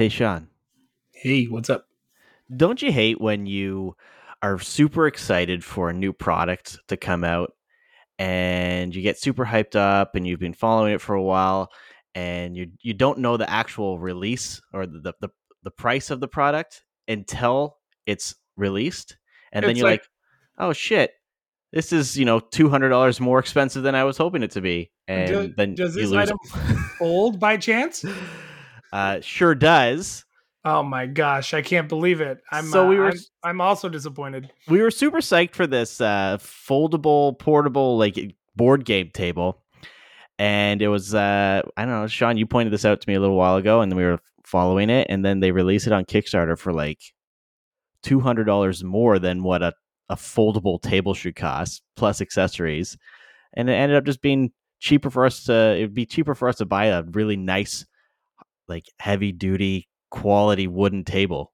Hey, Sean. Hey, what's up? Don't you hate when you are super excited for a new product to come out and you get super hyped up and you've been following it for a while and you you don't know the actual release or the the, the price of the product until it's released and then you're like- like, "Oh shit. This is, you know, $200 more expensive than I was hoping it to be." And then does this item fold by chance? uh sure does. Oh my gosh, I can't believe it. I'm So uh, we were- I'm, I'm also disappointed. we were super psyched for this uh, foldable, portable, like board game table, and it was uh, I don't know, Sean, you pointed this out to me a little while ago, and then we were following it, and then they released it on Kickstarter for like two hundred dollars more than what a a foldable table should cost, plus accessories, and it ended up just being cheaper for us to. It'd be cheaper for us to buy a really nice, like heavy duty quality wooden table.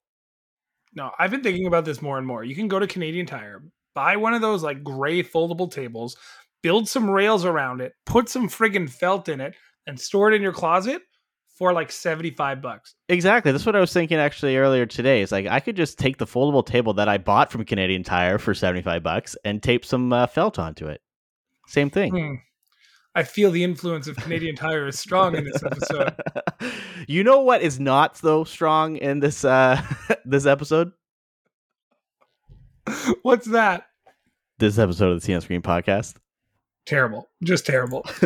No, I've been thinking about this more and more. You can go to Canadian Tire, buy one of those like gray foldable tables, build some rails around it, put some friggin' felt in it, and store it in your closet for like 75 bucks. Exactly. That's what I was thinking actually earlier today. It's like I could just take the foldable table that I bought from Canadian Tire for 75 bucks and tape some uh, felt onto it. Same thing. Hmm. I feel the influence of Canadian Tire is strong in this episode. you know what is not so strong in this uh this episode? What's that? This episode of the See on Screen podcast. Terrible. Just terrible.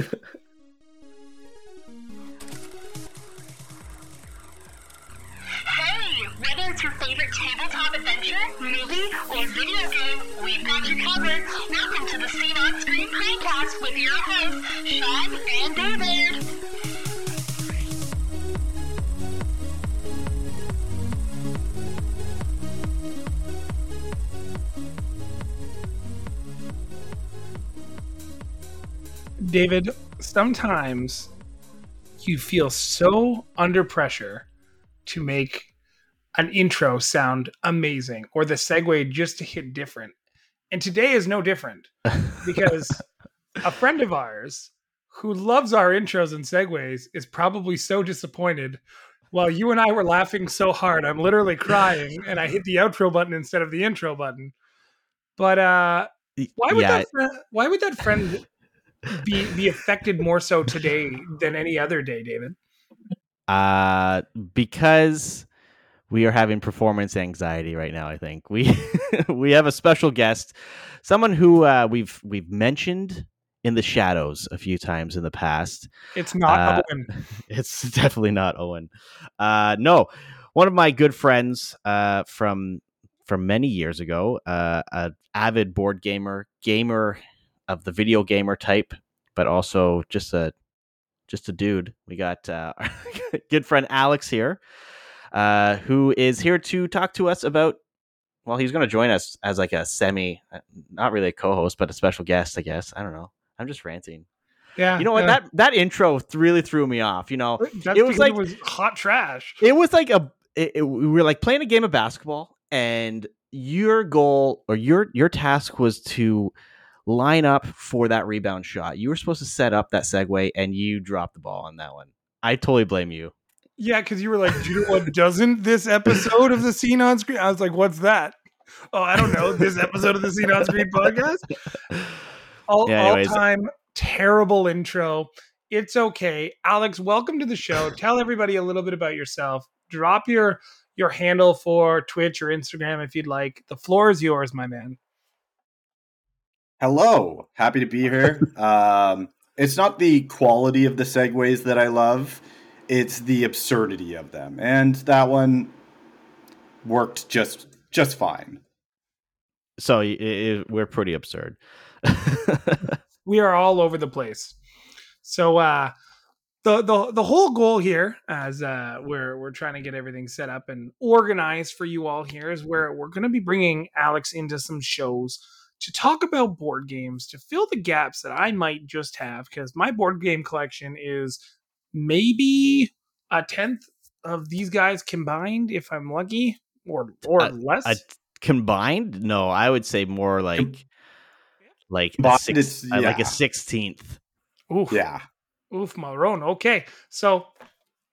Hey, whether it's your favorite tabletop adventure, movie, or video game, we've got you covered. Welcome to the Seen on Screen podcast with your hosts, Sean and David. David, sometimes you feel so under pressure to make an intro sound amazing or the segue just to hit different. And today is no different because a friend of ours who loves our intros and segues is probably so disappointed. While you and I were laughing so hard, I'm literally crying and I hit the outro button instead of the intro button. But uh why would yeah, that friend, why would that friend be be affected more so today than any other day, David? uh because we are having performance anxiety right now i think we we have a special guest someone who uh we've we've mentioned in the shadows a few times in the past It's not Uh, Owen. it's definitely not owen uh no one of my good friends uh from from many years ago uh an avid board gamer gamer of the video gamer type but also just a just a dude. We got uh, our good friend Alex here, uh, who is here to talk to us about. Well, he's going to join us as like a semi, uh, not really a co-host, but a special guest, I guess. I don't know. I'm just ranting. Yeah, You know what? yeah. That that intro really threw me off. You know, That's it was like- it was hot trash. it was like a it, it- we were like playing a game of basketball and your goal or your your task was to line up for that rebound shot you were supposed to set up that segue and you dropped the ball on that one i totally blame you Yeah, because you were like, do you know what doesn't this episode of the Seen on Screen? I was like, what's that? Oh, I don't know. This episode of the Seen on Screen podcast? All, Yeah, all time terrible intro. It's okay. Alex, welcome to the show. Tell everybody a little bit about yourself. Drop your your handle for Twitch or Instagram if you'd like. The floor is yours, my man. Hello, happy to be here. um, it's not the quality of the segues that I love; it's the absurdity of them, and that one worked just just fine. so i i we're pretty absurd we are all over the place. So uh the the the whole goal here as uh we're we're trying to get everything set up and organized for you all here is where we're going to be bringing Alex into some shows to talk about board games to fill the gaps that I might just have cuz my board game collection is maybe a tenth of these guys combined if I'm lucky or or Uh, less. a combined no i would say more like like a Combined, six, it's- uh, like a 16th Oof. Yeah, Oof, Marone. Okay. So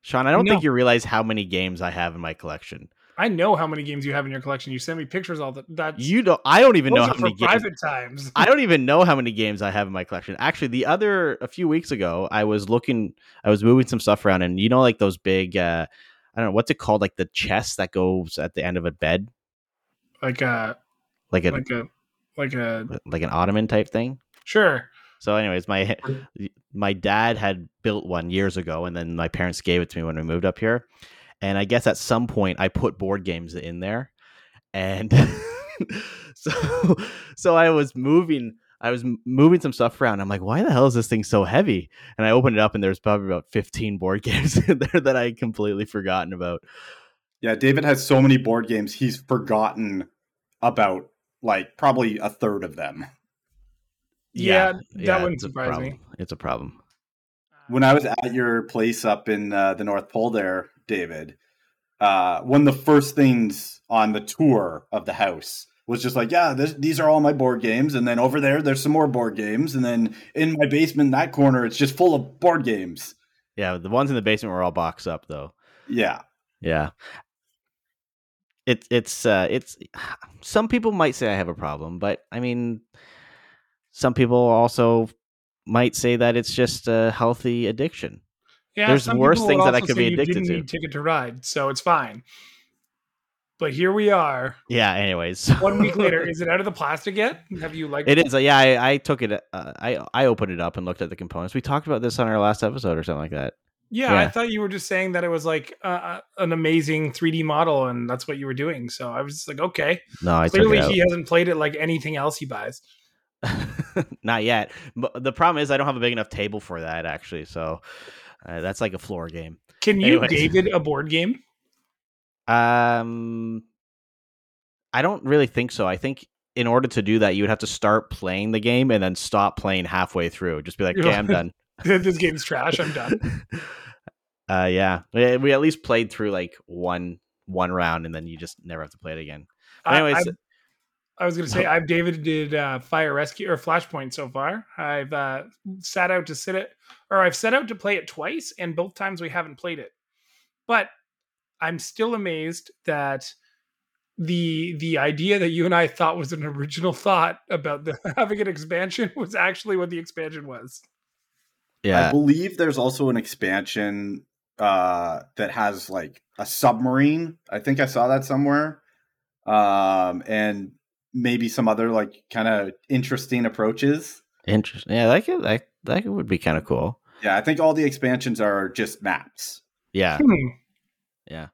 Sean, I don't No. think you realize how many games I have in my collection. I know how many games you have in your collection. You send me pictures all the that's You don't. I don't even know how many games. private times. I don't even know how many games I have in my collection. Actually, the other a few weeks ago, I was looking, I was moving some stuff around, and you know, like those big, uh, I don't know what's it called, like the chest that goes at the end of a bed, like a like a like a like a like an ottoman type thing. sure. So, anyways, my my dad had built one years ago, and then my parents gave it to me when we moved up here. And I guess at some point, I put board games in there, and so so I was moving. I was moving some stuff around. I'm like, why the hell is this thing so heavy? And I opened it up, and there's probably about 15 board games in there that I had completely forgotten about. Yeah, David has so many board games, he's forgotten about like probably a third of them. Yeah, that wouldn't it's a surprise me. problem. It's a problem. When I was at your place up in uh, the North Pole there, David, uh, one of the first things on the tour of the house was just like, yeah, this, these are all my board games. And then over there, there's some more board games. And then in my basement, in that corner, it's just full of board games. Yeah, the ones in the basement were all boxed up, though. Yeah. Yeah. It, it's uh it's some people might say I have a problem, but I mean some people also might say that it's just a healthy addiction. Yeah, There's worse things that I could be addicted didn't to. Need Ticket to Ride, so it's fine. But here we are, Yeah, anyways. one week later. Is it out of the plastic yet? Have you like? It is. uh, Yeah, I, I took it. Uh, I I opened it up and looked at the components. We talked about this on our last episode or something like that. Yeah, I thought you were just saying that it was like uh, an amazing 3D model, and that's what you were doing. So I was just like, okay, No, I clearly he hasn't played it like anything else he buys. Not yet. But the problem is I don't have a big enough table for that actually. So uh, that's like a floor game. Can you, Anyways. David, a board game? Um, I don't really think so. I think in order to do that, you would have to start playing the game and then stop playing halfway through. Just be like, okay, I'm done. this game's trash. I'm done. uh, yeah, we we at least played through like one one round, and then you just never have to play it again. I- Anyways, I, I was going to say I've David did uh, Fire Rescue or Flashpoint so far. I've uh, sat out to sit it, or I've set out to play it twice, and both times we haven't played it. But I'm still amazed that the the idea that you and I thought was an original thought about the having an expansion was actually what the expansion was. I believe there's also an expansion uh, that has like a submarine. I think I saw that somewhere. Um, and maybe some other like kind of interesting approaches. interesting. Yeah, that could that that would be kind of cool. Yeah, I think all the expansions are just maps. Yeah, Hmm. Yeah.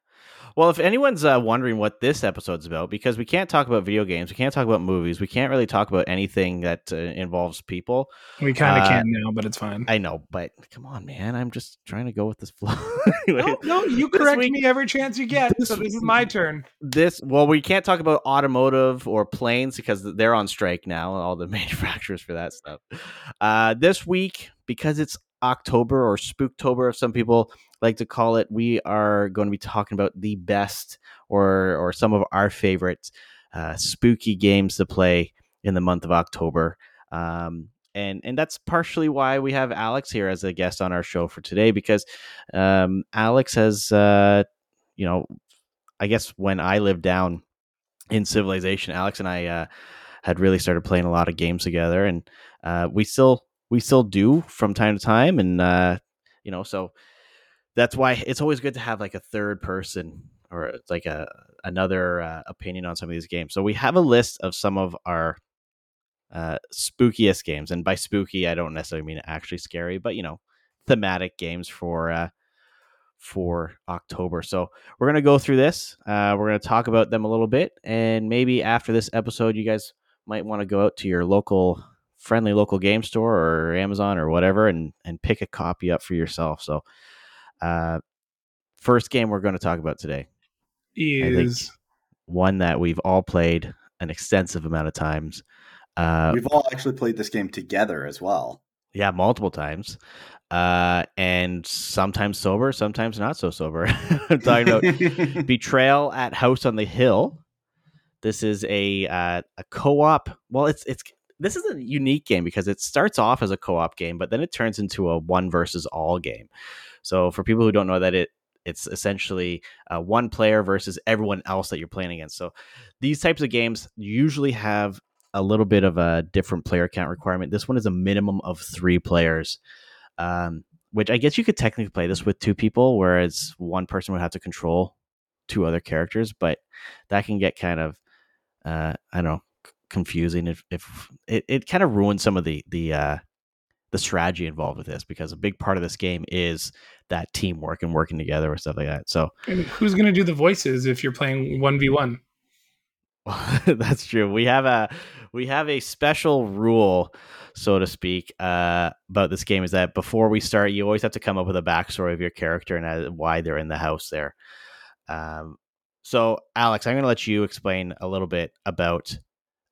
Well, if anyone's uh, wondering what this episode's about, because we can't talk about video games, we can't talk about movies, we can't really talk about anything that uh, involves people. We kind of Uh, can now, but it's fine. I know, but come on, man, I'm just trying to go with this flow. No, no, you correct week- me every chance you get. this so this is my turn. this well, we can't talk about automotive or planes because they're on strike now. All the manufacturers for that stuff. Uh, this week, because it's October or Spooktober, if some people like to call it, we are going to be talking about the best or or some of our favorite uh, spooky games to play in the month of October. Um, and and that's partially why we have Alex here as a guest on our show for today because um, Alex has uh, you know I guess when I lived down in Civilization, Alex and I uh, had really started playing a lot of games together, and uh, we still we still do from time to time, and uh, you know, so that's why it's always good to have like a third person or like a another uh, opinion on some of these games. So we have a list of some of our uh, spookiest games, and by spooky, I don't necessarily mean actually scary, but you know, thematic games for uh, for October. So we're gonna go through this. Uh, we're gonna talk about them a little bit, and maybe after this episode, you guys might want to go out to your local friendly local game store or Amazon or whatever, and and pick a copy up for yourself. So, uh, first game we're going to talk about today, think- Is one that we've all played an extensive amount of times. Uh, We've all actually played this game together as well. yeah, multiple times. Uh, and sometimes sober, sometimes not so sober. I'm talking about Betrayal at House on the Hill. This is a uh, a co-op. Well, it's it's this is a unique game because it starts off as a co-op game, but then it turns into a one versus all game. So for people who don't know that it it's essentially uh, one player versus everyone else that you're playing against. So these types of games usually have a little bit of a different player count requirement. This one is a minimum of three players, um, which I guess you could technically play this with two people, whereas one person would have to control two other characters, but that can get kind of, uh, I don't know, confusing if, if it, it kind of ruins some of the, the, uh, the strategy involved with this because a big part of this game is that teamwork and working together or stuff like that. So And who's going to do the voices if you're playing 1v1? that's true. We have a we have a special rule, so to speak, uh, about this game is that before we start, you always have to come up with a backstory of your character and uh, why they're in the house there. Um, so, Alex, I'm going to let you explain a little bit about,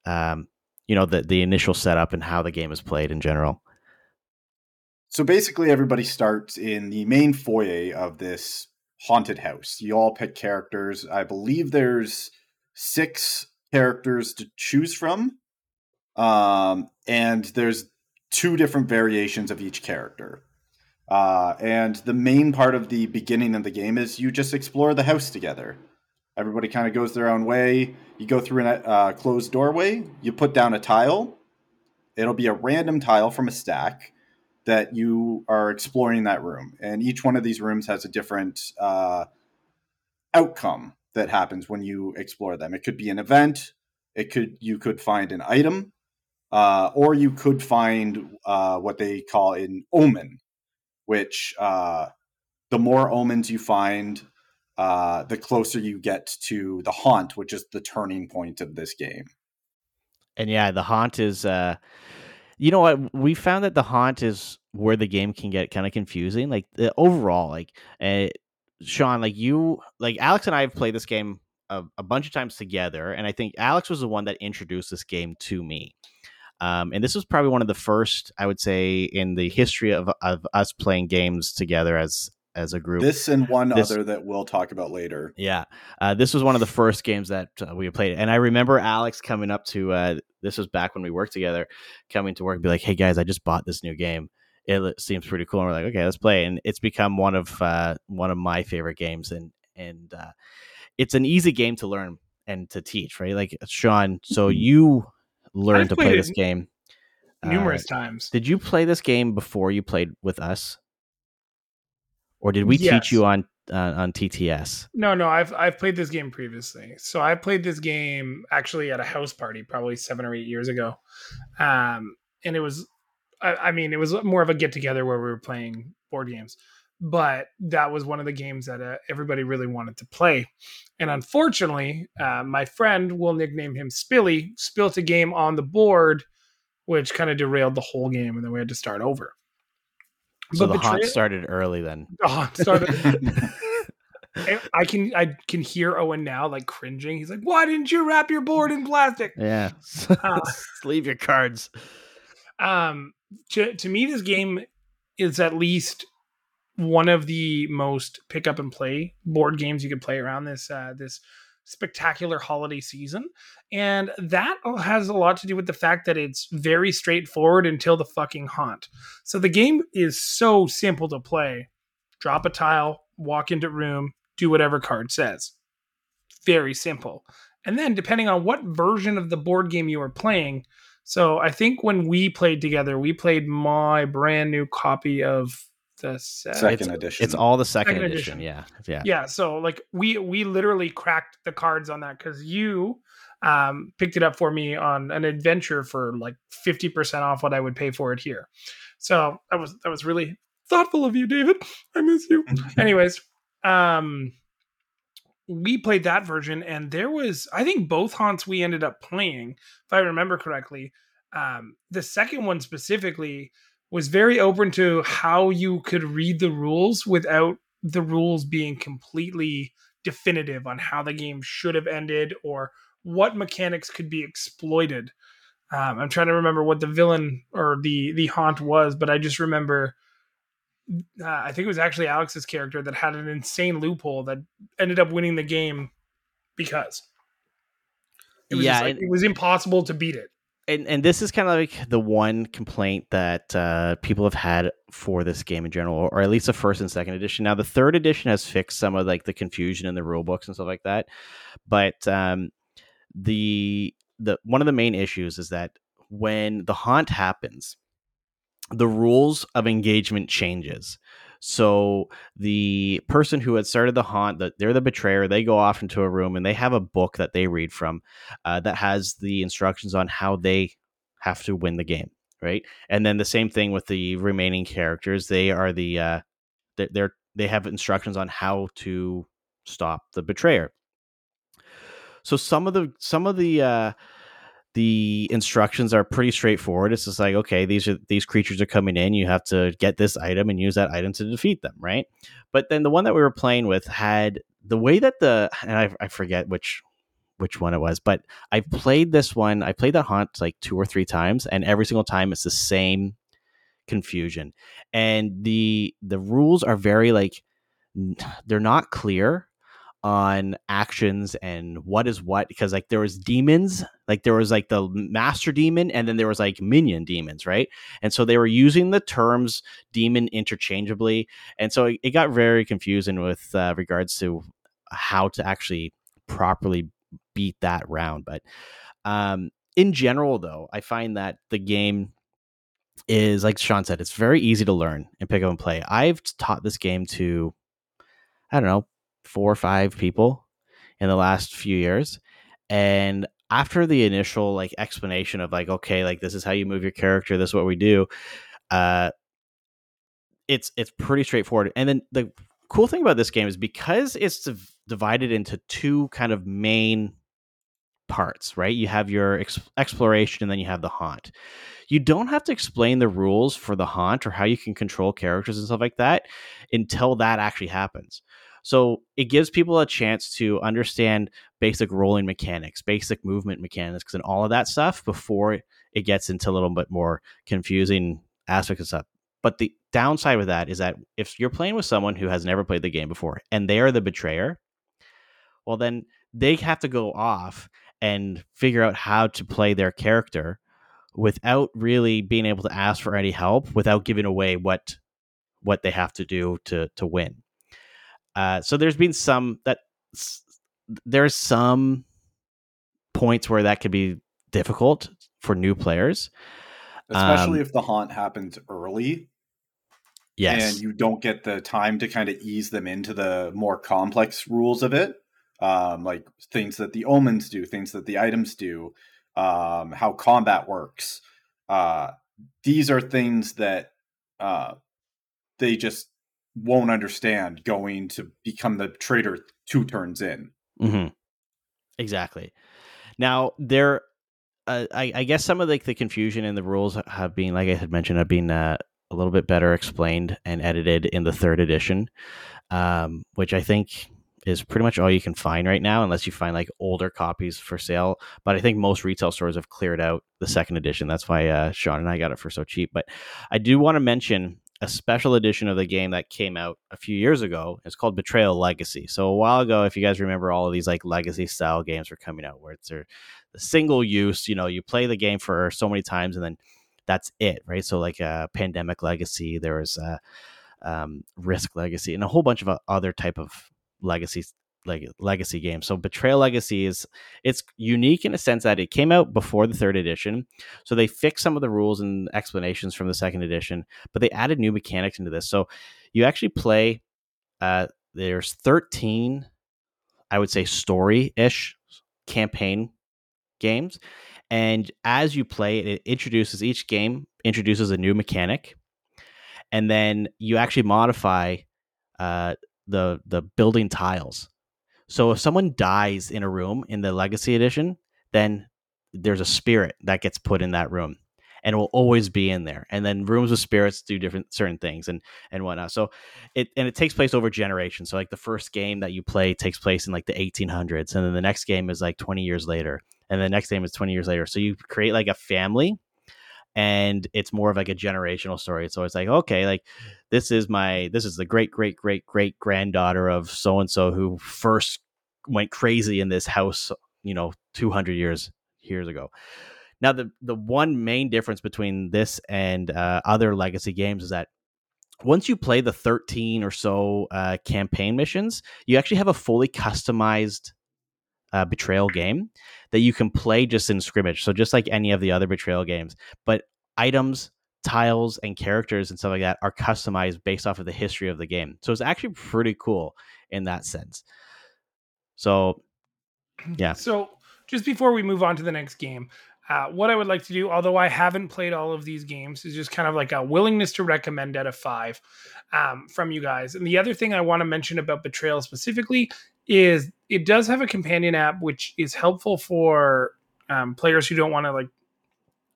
um, you know, the the initial setup and how the game is played in general. So basically, everybody starts in the main foyer of this haunted house. You all pick characters. I believe there's six characters to choose from, um, and there's two different variations of each character. Uh, and the main part of the beginning of the game is you just explore the house together. Everybody kind of goes their own way. You go through a uh, closed doorway. You put down a tile. It'll be a random tile from a stack that you are exploring that room. And each one of these rooms has a different uh, outcome that happens when you explore them. It could be an event. It could you could find an item, uh, or you could find uh, what they call an omen, which uh, the more omens you find, uh, the closer you get to the haunt, which is the turning point of this game. And yeah, the haunt is. Uh, you know what? We found that the haunt is where the game can get kind of confusing. Like the overall, like uh, Sean, like you, like Alex and I have played this game a, a, bunch of times together, and I think Alex was the one that introduced this game to me. Um, and this was probably one of the first, I would say, in the history of, of us playing games together as as a group. This and one this, other that we'll talk about later. Yeah, uh, this was one of the first games that uh, we played, and I remember Alex coming up to. Uh, this was back when we worked together, coming to work, and be like, "Hey guys, I just bought this new game. It seems pretty cool." And we're like, "Okay, let's play." And it's become one of uh, one of my favorite games, and and uh, it's an easy game to learn and to teach, right? Like Sean, so Mm-hmm. you learned to play this game numerous uh, times. Did you play this game before you played with us? Or did we Yes. teach you on uh, on TTS? No, no, I've I've played this game previously. So I played this game actually at a house party probably seven or eight years ago, um, and it was, I, I mean, it was more of a get together where we were playing board games. But that was one of the games that uh, everybody really wanted to play, and unfortunately, uh, my friend, we'll nickname him Spilly, spilt a game on the board, which kind of derailed the whole game, and then we had to start over. So the But haunt Betrayal- started early then. the haunt started. I- I can I can hear Owen now like cringing. He's like, "Why didn't you wrap your board in plastic?" Yeah. Uh, Leave your cards. um, to to me, this game is at least one of the most pick up and play board games you could play around this uh, this spectacular holiday season, and that has a lot to do with the fact that it's very straightforward until the fucking haunt. So the game is so simple to play. Drop a tile, walk into room, do whatever card says. Very simple. And then depending on what version of the board game you are playing, so I think when we played together, we played my brand new copy of the set. Second edition. It's all the second, Second edition. edition. Yeah. Yeah. yeah so like we we literally cracked the cards on that because you um picked it up for me on an adventure for like 50% off what i would pay for it here. So that was that was really thoughtful of you david. I miss you. Anyways um we played that version and there was i think both haunts we ended up playing if i remember correctly. Um the second one specifically was very open to how you could read the rules without the rules being completely definitive on how the game should have ended or what mechanics could be exploited. Um, I'm trying to remember what the villain or the the haunt was, but I just remember uh, I think it was actually Alex's character that had an insane loophole that ended up winning the game because it was, Yeah, like, and- it was impossible to beat it. and and this is kind of like the one complaint that uh, people have had for this game in general, or at least the first and second edition. Now, the third edition has fixed some of like the confusion in the rule books and stuff like that, but um, the the one of the main issues is that when the haunt happens, the rules of engagement changes. So the person who had started the haunt, that they're the betrayer, they go off into a room and they have a book that they read from uh, that has the instructions on how they have to win the game, right? And then the same thing with the remaining characters. They are the uh, they're, they're they have instructions on how to stop the betrayer. So some of the some of the uh, the instructions are pretty straightforward. It's just like, okay, these are these creatures are coming in. You have to get this item and use that item to defeat them, right? But then the one that we were playing with had the way that the and I, I forget which which one it was, but I played this one. I played that haunt like two or three times, and every single time it's the same confusion. And the the rules are very like they're not clear on actions and what is what because like there was demons like there was like the master demon and then there was like minion demons right? And so they were using the terms demon interchangeably and so it, it got very confusing with uh, regards to how to actually properly beat that round but um in general though i find that the game is like sean said it's very easy to learn and pick up and play. I've taught this game to i don't know four or five people in the last few years. And after the initial like explanation of like, okay, like this is how you move your character, this is what we do, uh it's it's pretty straightforward. And then the cool thing about this game is because it's div- divided into two kind of main parts, right? You have your ex- exploration and then you have the haunt. You don't have to explain the rules for the haunt or how you can control characters and stuff like that until that actually happens. So it gives people a chance to understand basic rolling mechanics, basic movement mechanics, and all of that stuff before it gets into a little bit more confusing aspects of stuff. But the downside with that is that if you're playing with someone who has never played the game before and they are the betrayer, well, then they have to go off and figure out how to play their character without really being able to ask for any help without giving away what what they have to do to to win. Uh, so there's been some that there's some points where that could be difficult for new players, especially um, if the haunt happens early. Yes, and you don't get the time to kind of ease them into the more complex rules of it, um, like things that the omens do, things that the items do, um, how combat works. Uh, these are things that uh, they just won't understand going to become the traitor two turns in. Mm-hmm. Exactly. Now there, uh, I, I, guess some of like the confusion in the rules have been, like I had mentioned, have been uh, a little bit better explained and edited in the third edition, um, which I think is pretty much all you can find right now, unless you find like older copies for sale. But I think most retail stores have cleared out the second edition. That's why uh, Sean and I got it for so cheap. But I do want to mention a special edition of the game that came out a few years ago. It's called Betrayal Legacy. So a while ago, if you guys remember, all of these like legacy style games were coming out where it's the single use. You know, you play the game for so many times and then that's it, right? So like a uh, Pandemic Legacy, there was a um, Risk Legacy, and a whole bunch of other type of legacy like legacy game. So Betrayal Legacy is it's unique in a sense that it came out before the third edition. So they fixed some of the rules and explanations from the second edition, but they added new mechanics into this. So you actually play uh there's 13 I would say story-ish campaign games and as you play it introduces each game introduces a new mechanic and then you actually modify uh the the building tiles so if someone dies in a room in the Legacy Edition, then there's a spirit that gets put in that room and it will always be in there. And then rooms with spirits do different certain things and and whatnot. So it and it takes place over generations. So like the first game that you play takes place in like the 1800s, and then the next game is like 20 years later, and the next game is 20 years later. So you create like a family and it's more of like a generational story. So it's like, okay, like this is my this is the great great great great granddaughter of so and so who first went crazy in this house, you know, 200 years years ago. Now, the the one main difference between this and uh, other legacy games is that once you play the 13 or so uh, campaign missions, you actually have a fully customized uh, betrayal game that you can play just in scrimmage. So just like any of the other betrayal games, but items, tiles, and characters and stuff like that are customized based off of the history of the game. So it's actually pretty cool in that sense. So yeah. So just before we move on to the next game, uh, what I would like to do, although I haven't played all of these games, is just kind of like a willingness to recommend out of five um, from you guys. And the other thing I want to mention about Betrayal specifically is it does have a companion app which is helpful for um, players who don't want to like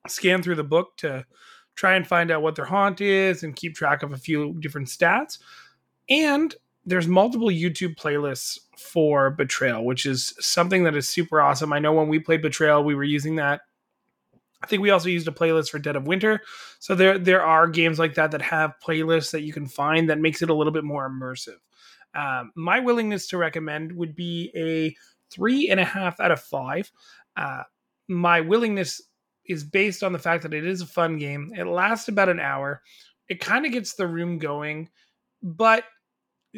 scan through the book to try and find out what their haunt is and keep track of a few different stats. And there's multiple YouTube playlists for Betrayal, which is something that is super awesome. I know when we played Betrayal, we were using that. I think we also used a playlist for Dead of Winter. So there there are games like that that have playlists that you can find that makes it a little bit more immersive. Um, my willingness to recommend would be a three and a half out of five. Uh, my willingness is based on the fact that it is a fun game. It lasts about an hour. It kind of gets the room going, but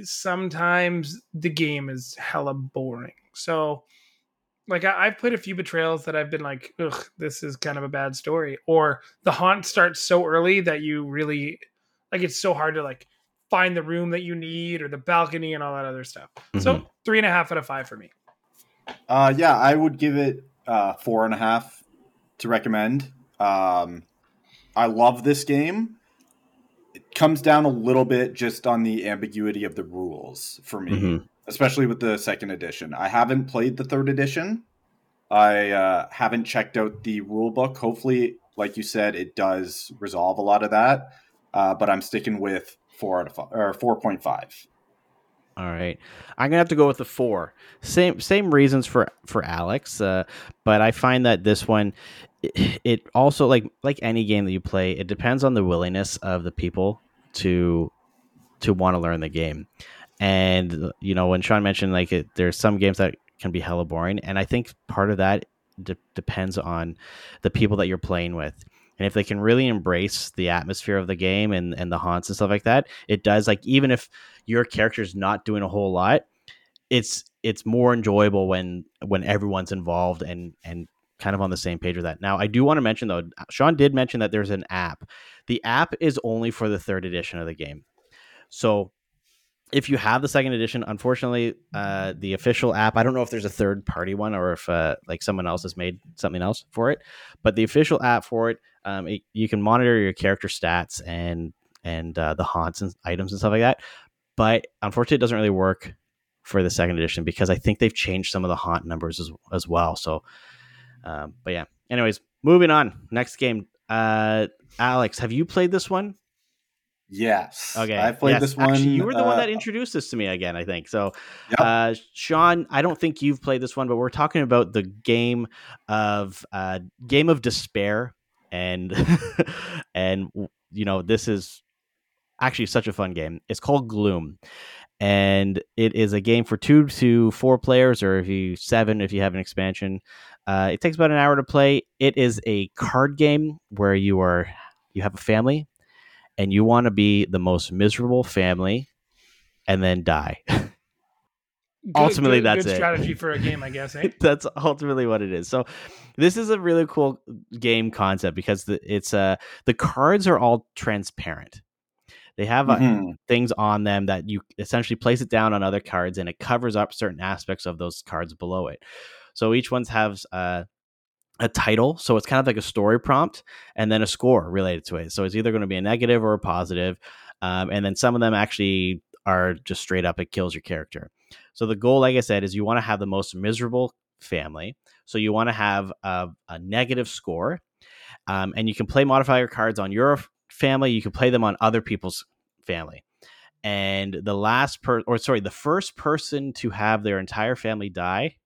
sometimes the game is hella boring. So, like, I, have played a few betrayals that I've been like, ugh, this is kind of a bad story. Or the haunt starts so early that you really, like, it's so hard to, like, find the room that you need or the balcony and all that other stuff. Mm-hmm. So, three and a half out of five for me. Uh, yeah, I would give it uh, four and a half to recommend. Um, I love this game It comes down a little bit just on the ambiguity of the rules for me, mm-hmm. especially with the second edition. I haven't played the third edition. I uh, haven't checked out the rule book. Hopefully, like you said, it does resolve a lot of that. Uh, but I'm sticking with four out of five or four point five. All right, I'm gonna have to go with the four. Same same reasons for for Alex, uh, but I find that this one it also like like any game that you play it depends on the willingness of the people to to want to learn the game and you know when sean mentioned like it, there's some games that can be hella boring and i think part of that de- depends on the people that you're playing with and if they can really embrace the atmosphere of the game and, and the haunts and stuff like that it does like even if your character's not doing a whole lot it's it's more enjoyable when when everyone's involved and and kind of on the same page with that. Now, I do want to mention though, Sean did mention that there's an app. The app is only for the third edition of the game. So if you have the second edition, unfortunately, uh, the official app, I don't know if there's a third party one or if uh, like someone else has made something else for it, but the official app for it, um, it you can monitor your character stats and and uh, the haunts and items and stuff like that. But unfortunately, it doesn't really work for the second edition because I think they've changed some of the haunt numbers as, as well. So um, but yeah. Anyways, moving on. Next game. Uh, Alex, have you played this one? Yes. Okay. I played yes. this one. Actually, you were the uh, one that introduced this to me again, I think. So, yep. uh, Sean, I don't think you've played this one, but we're talking about the game of uh, game of despair, and and you know this is actually such a fun game. It's called Gloom, and it is a game for two to four players, or if you seven if you have an expansion. Uh, it takes about an hour to play. It is a card game where you are you have a family, and you want to be the most miserable family, and then die. Good, ultimately, good, that's good it. Strategy for a game, I guess. Eh? that's ultimately what it is. So, this is a really cool game concept because the, it's uh the cards are all transparent. They have uh, mm-hmm. things on them that you essentially place it down on other cards, and it covers up certain aspects of those cards below it. So each one's has uh, a title. So it's kind of like a story prompt and then a score related to it. So it's either going to be a negative or a positive. Um, and then some of them actually are just straight up, it kills your character. So the goal, like I said, is you want to have the most miserable family. So you want to have a, a negative score. Um, and you can play modifier cards on your family. You can play them on other people's family. And the last per, or sorry, the first person to have their entire family die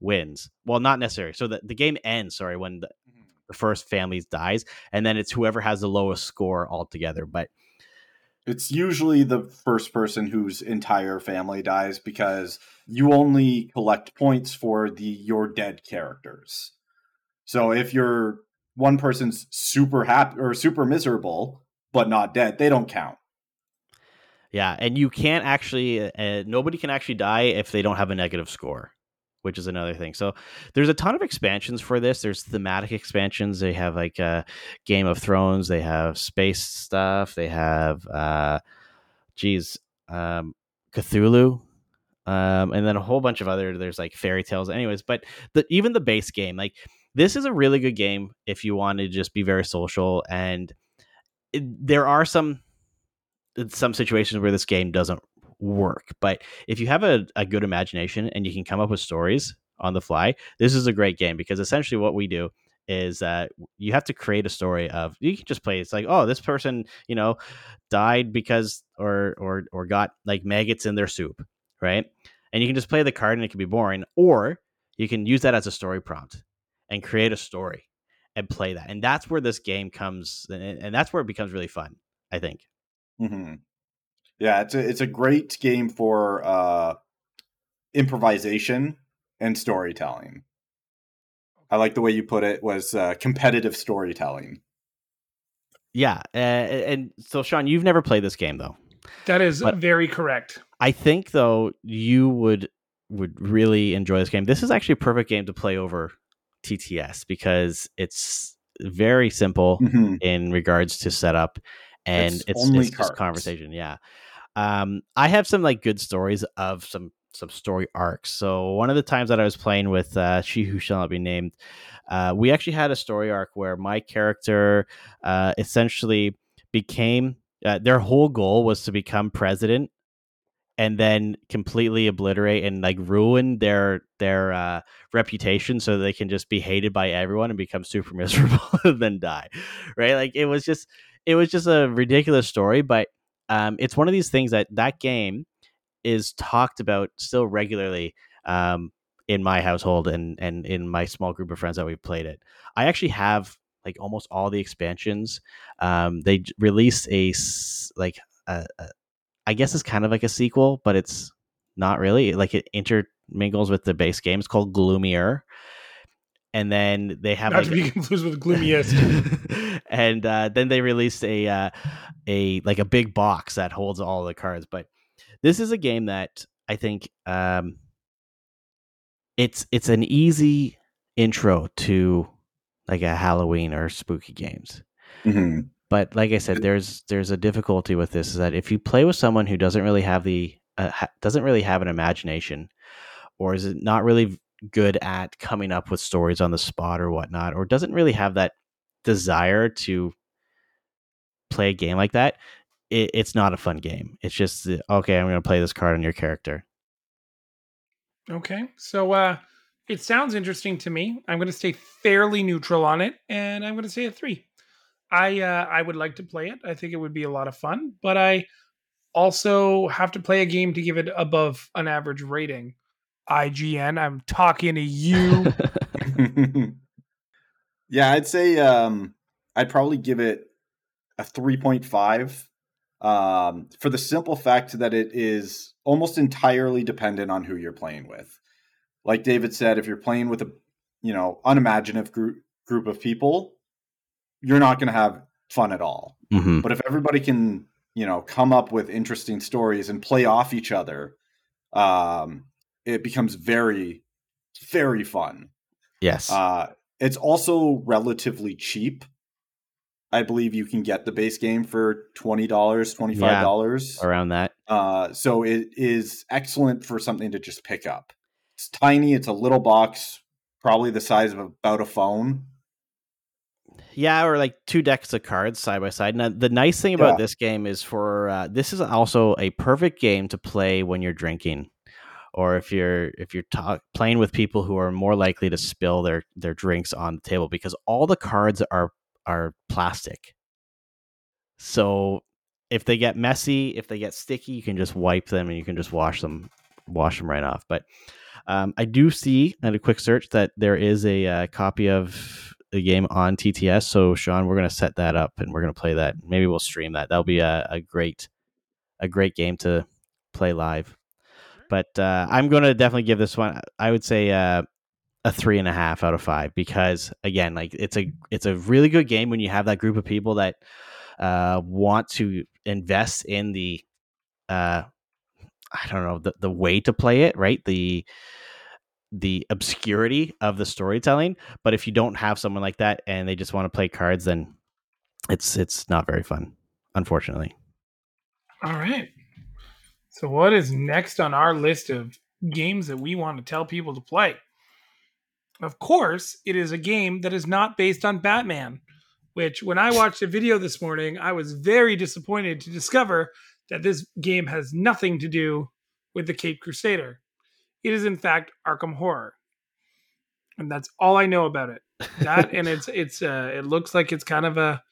wins. Well, not necessarily. So the, the game ends, sorry, when the, mm-hmm. the first family dies, and then it's whoever has the lowest score altogether. But it's usually the first person whose entire family dies because you only collect points for the your dead characters. So if your one person's super happy or super miserable but not dead, they don't count. Yeah, and you can't actually uh, nobody can actually die if they don't have a negative score, which is another thing. So there's a ton of expansions for this. There's thematic expansions. They have like uh, Game of Thrones. They have space stuff. They have, uh, geez, um, Cthulhu. Um, and then a whole bunch of other. There's like fairy tales, anyways. But the, even the base game, like this, is a really good game if you want to just be very social. And it, there are some some situations where this game doesn't work. But if you have a, a good imagination and you can come up with stories on the fly, this is a great game because essentially what we do is that you have to create a story of you can just play it's like oh this person you know died because or or or got like maggots in their soup right and you can just play the card and it can be boring or you can use that as a story prompt and create a story and play that and that's where this game comes and, and that's where it becomes really fun i think Mm-hmm. Yeah, it's a it's a great game for uh, improvisation and storytelling. I like the way you put it was uh, competitive storytelling. Yeah, uh, and so Sean, you've never played this game though. That is but very correct. I think though you would would really enjoy this game. This is actually a perfect game to play over TTS because it's very simple mm-hmm. in regards to setup and it's, it's, it's just conversation. Yeah. Um, I have some like good stories of some some story arcs. So one of the times that I was playing with uh, she who shall not be named, uh, we actually had a story arc where my character uh, essentially became uh, their whole goal was to become president and then completely obliterate and like ruin their their uh, reputation so they can just be hated by everyone and become super miserable and then die right like it was just it was just a ridiculous story but um, it's one of these things that that game is talked about still regularly um, in my household and and in my small group of friends that we've played it i actually have like almost all the expansions um, they released a like a, a I guess it's kind of like a sequel, but it's not really. Like it intermingles with the base game. It's called Gloomier. And then they have not like, to be confused with Gloomiest. and uh, then they released a uh, a like a big box that holds all the cards. But this is a game that I think um, it's it's an easy intro to like a Halloween or spooky games. Mm-hmm. But like I said, there's there's a difficulty with this is that if you play with someone who doesn't really have the uh, ha- doesn't really have an imagination, or is it not really good at coming up with stories on the spot or whatnot, or doesn't really have that desire to play a game like that, it, it's not a fun game. It's just okay. I'm going to play this card on your character. Okay, so uh, it sounds interesting to me. I'm going to stay fairly neutral on it, and I'm going to say a three. I uh, I would like to play it. I think it would be a lot of fun, but I also have to play a game to give it above an average rating. IGN, I'm talking to you. yeah, I'd say um, I'd probably give it a 3.5 um, for the simple fact that it is almost entirely dependent on who you're playing with. Like David said, if you're playing with a you know unimaginative group group of people, you're not going to have fun at all. Mm-hmm. But if everybody can, you know, come up with interesting stories and play off each other, um, it becomes very, very fun. Yes. Uh, it's also relatively cheap. I believe you can get the base game for twenty dollars, twenty five dollars, yeah, around that. Uh, so it is excellent for something to just pick up. It's tiny. It's a little box, probably the size of about a phone. Yeah, or like two decks of cards side by side. Now, the nice thing about yeah. this game is for uh, this is also a perfect game to play when you're drinking, or if you're if you're playing with people who are more likely to spill their their drinks on the table because all the cards are are plastic. So if they get messy, if they get sticky, you can just wipe them and you can just wash them wash them right off. But um, I do see at a quick search that there is a uh, copy of the game on TTS. So Sean, we're gonna set that up and we're gonna play that. Maybe we'll stream that. That'll be a, a great a great game to play live. But uh, I'm gonna definitely give this one. I would say uh, a three and a half out of five because again, like it's a it's a really good game when you have that group of people that uh, want to invest in the uh, I don't know the the way to play it, right? The the obscurity of the storytelling. But if you don't have someone like that and they just want to play cards, then it's it's not very fun, unfortunately. All right. So, what is next on our list of games that we want to tell people to play? Of course, it is a game that is not based on Batman, which, when I watched a video this morning, I was very disappointed to discover that this game has nothing to do with the Cape Crusader. It is, in fact, Arkham Horror. And that's all I know about it. That and it's it's uh it looks like it's kind of a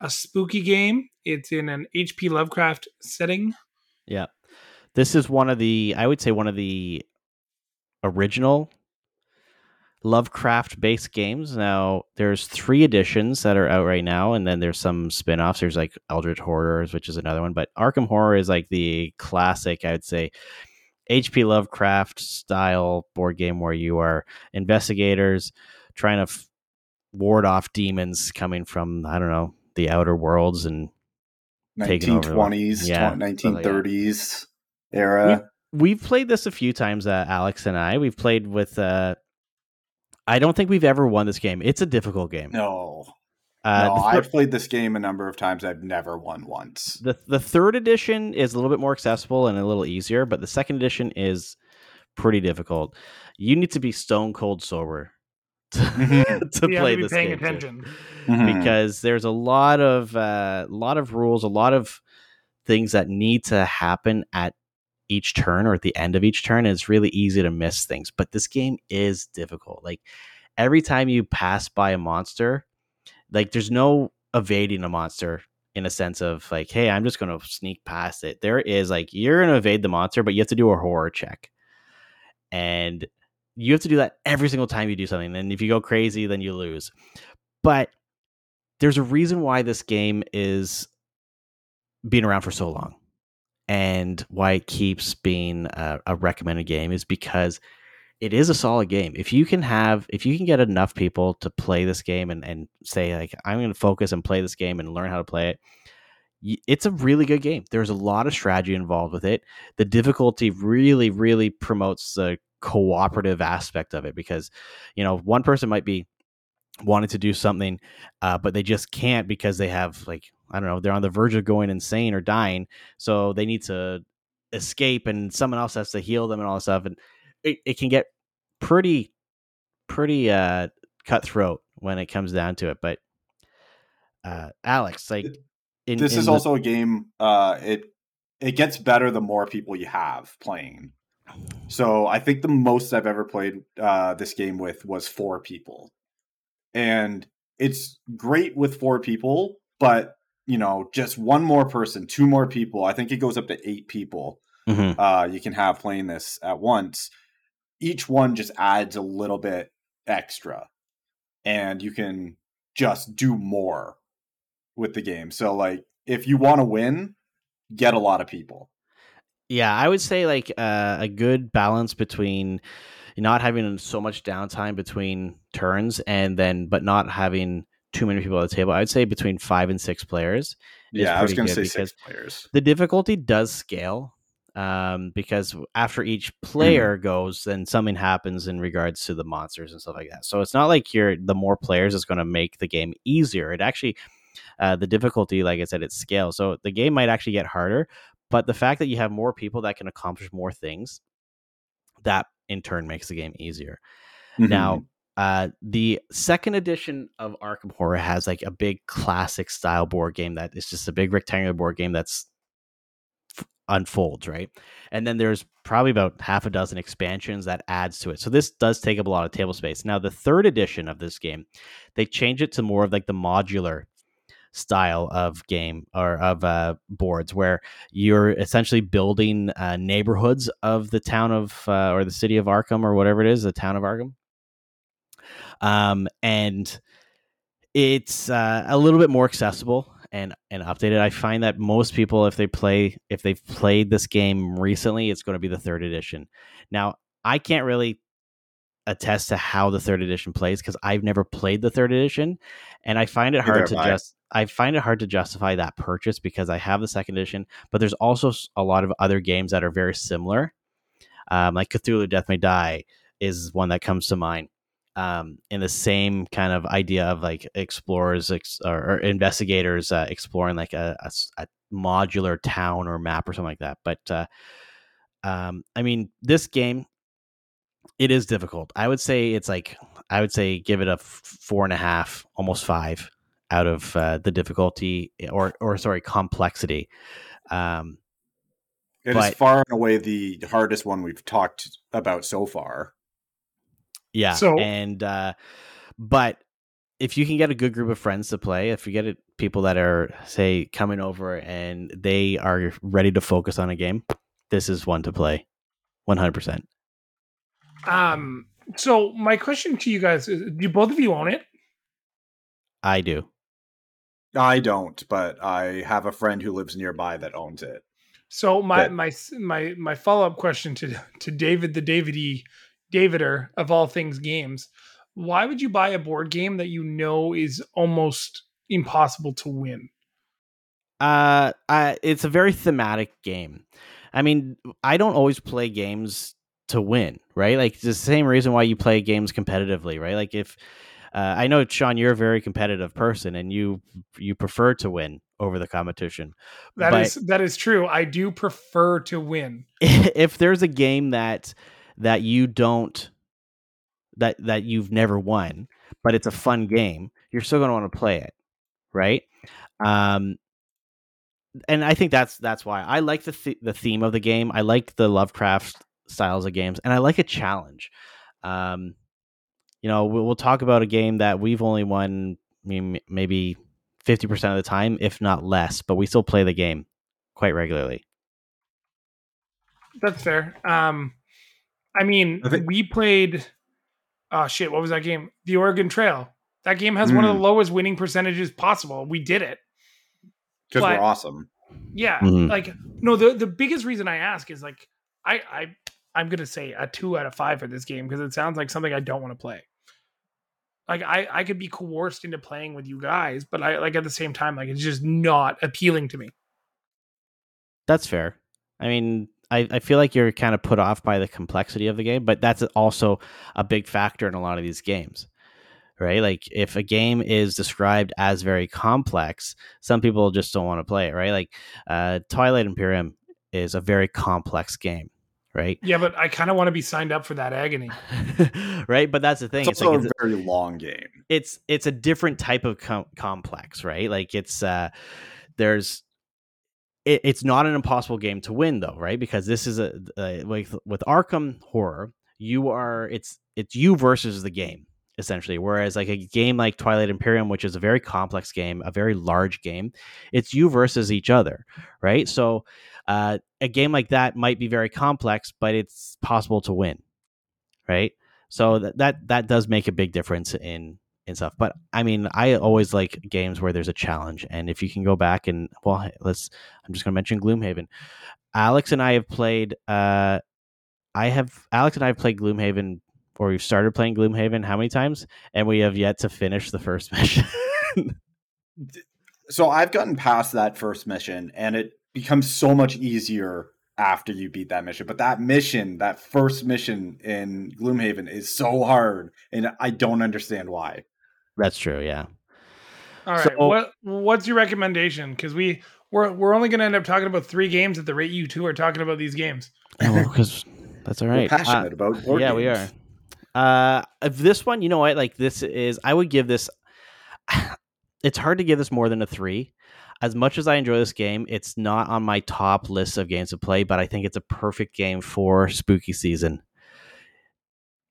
a spooky game. It's in an HP Lovecraft setting. Yeah. This is one of the I would say one of the original Lovecraft based games. Now there's three editions that are out right now, and then there's some spin-offs. There's like Eldritch Horrors, which is another one, but Arkham Horror is like the classic, I would say, HP Lovecraft style board game where you are investigators trying to f- ward off demons coming from I don't know the outer worlds and taking the world. 1920s, Yeah, tw- something like that. 1930s era. we've played this a few times uh, alex and i we've played with uh i don't think we've ever won this game it's a difficult game No, uh, no, the, thir- I've played this game a number of times. I've never won once. the, the third edition is a little bit more accessible and a little easier but the second edition is pretty difficult you need to be stone cold sober to, Mhm. to you play to be this paying game too. attention. Mhm. because there's a lot of uh, lot of rules, a lot of things that need to happen at each turn or at the end of each turn. It's really easy to miss things. But this game is difficult. Like every time you pass by a monster, like there's no evading a monster in a sense of like, hey, I'm just going to sneak past it. There is like you're going to evade the monster, but you have to do a horror check, and you have to do that every single time you do something. And if you go crazy, then you lose. But there's a reason why this game is being around for so long and why it keeps being a, a recommended game is because it is a solid game. If you can have, if you can get enough people to play this game and, and say like, I'm going to focus and play this game and learn how to play it, it's a really good game. There's a lot of strategy involved with it. The difficulty really, really promotes the cooperative aspect of it because, you know, one person might be wanting to do something, uh, but they just can't because they have like I don't know they're on the verge of going insane or dying, so they need to escape, and someone else has to heal them and all this stuff, and it, it can get pretty pretty uh, cutthroat when it comes down to it. But uh, Alex, like in, this in is the- also a game. Uh, it it gets better the more people you have playing. So I think the most I've ever played uh, this game with was four people, and it's great with four people. But you know, just one more person, two more people. I think it goes up to eight people. Mhm. Uh, you can have playing this at once. Each one just adds a little bit extra, and you can just do more with the game. So like if you want to win, get a lot of people. Yeah, I would say like uh, a good balance between not having so much downtime between turns and then but not having too many people at the table. I would say between five and six players. Yeah, I was going to say six players. the difficulty does scale um, because after each player goes, then something happens in regards to the monsters and stuff like that. So it's not like you're the more players is going to make the game easier. It actually uh, the difficulty, like I said, it scales. So the game might actually get harder, but the fact that you have more people that can accomplish more things, that in turn makes the game easier. Mm-hmm. Now, uh, the second edition of Arkham Horror has like a big classic style board game that is just a big rectangular board game that's f- unfolds, right? And then there's probably about half a dozen expansions that adds to it. So this does take up a lot of table space. Now, the third edition of this game, they change it to more of like the modular style of game or of uh, boards where you're essentially building uh, neighborhoods of the town of uh, or the city of Arkham or whatever it is, the town of Arkham. Um, and it's uh, a little bit more accessible and and updated. I find that most people, if they play, if they've played this game recently, it's going to be the third edition. Now, I can't really attest to how the third edition plays because I've never played the third edition, and I find it hard Neither to just. I find it hard to justify that purchase because I have the second edition, but there's also a lot of other games that are very similar. Um, like Cthulhu Death May Die is one that comes to mind. Um, in the same kind of idea of like explorers ex- or, or investigators uh, exploring like a modular town or map or something like that. But uh, um, I mean, this game it is difficult. I would say it's like I would say give it a f- four and a half, almost five out of uh, the difficulty or or sorry complexity. Um, It is But- far and away the hardest one we've talked about so far. Yeah, So- and uh, but if you can get a good group of friends to play, if you get it, people that are say coming over and they are ready to focus on a game, this is one to play, one hundred percent. Um. So my question to you guys is: Do both of you own it? I do. I don't, but I have a friend who lives nearby that owns it. So my But- my my my follow up question to to David the Davidi Davider of all things games: Why would you buy a board game that you know is almost impossible to win? Uh, I, it's a very thematic game. I mean, I don't always play games to win, right? Like it's the same reason why you play games competitively, right? Like if uh, I know Sean, you're a very competitive person, and you you prefer to win over the competition. That But- is that is true. I do prefer to win. if there's a game that that you don't that that you've never won, but it's a fun game, you're still going to want to play it, right? Um, and I think that's that's why I like the th- the theme of the game. I like the Lovecraft styles of games, and I like a challenge. Um, you know, we'll, we'll talk about a game that we've only won I mean, maybe fifty percent of the time, if not less, but we still play the game quite regularly. That's fair. Um, I mean, I think- we played. Oh shit! What was that game? The Oregon Trail. That game has one of Mm. the lowest winning percentages possible. We did it. Because we're awesome. Yeah, Mhm. like no. The the biggest reason I ask is like I I I'm gonna say a two out of five for this game because it sounds like something I don't want to play. Like I I could be coerced into playing with you guys, but I like at the same time like it's just not appealing to me. That's fair. I mean, I, I feel like you're kind of put off by the complexity of the game, but that's also a big factor in a lot of these games, right? Like if a game is described as very complex, some people just don't want to play it, right? Like uh, Twilight Imperium is a very complex game, right? Yeah, but I kind of want to be signed up for that agony. right, but that's the thing. It's It's, like also it's, a very long game. it's it's a different type of com- complex, right? Like it's uh there's it, it's not an impossible game to win though, right? Because this is a, a with Arkham Horror, you are it's it's you versus the game essentially. Whereas like a game like Twilight Imperium, which is a very complex game, a very large game, it's you versus each other, right? So uh, a game like that might be very complex, but it's possible to win, right? So that that that does make a big difference in in stuff. But I mean, I always like games where there's a challenge, and if you can go back and well, let's. I'm just going to mention Gloomhaven. Alex and I have played. Uh, I have Alex and I have played Gloomhaven, or we've started playing Gloomhaven. How many times? And we have yet to finish the first mission. So I've gotten past that first mission, and it becomes so much easier after you beat that mission. But that mission, that first mission in Gloomhaven, is so hard, and I don't understand why. That's true. Yeah. All right, So- what what's your recommendation? Because we we're we're only going to end up talking about three games at the rate you two are talking about these games. Because that's all right. We're right. Uh, passionate about board yeah, we are. Uh, if this one, you know what? Like this is, I would give this. It's hard to give this more than a three. As much as I enjoy this game, it's not on my top list of games to play. But I think it's a perfect game for spooky season.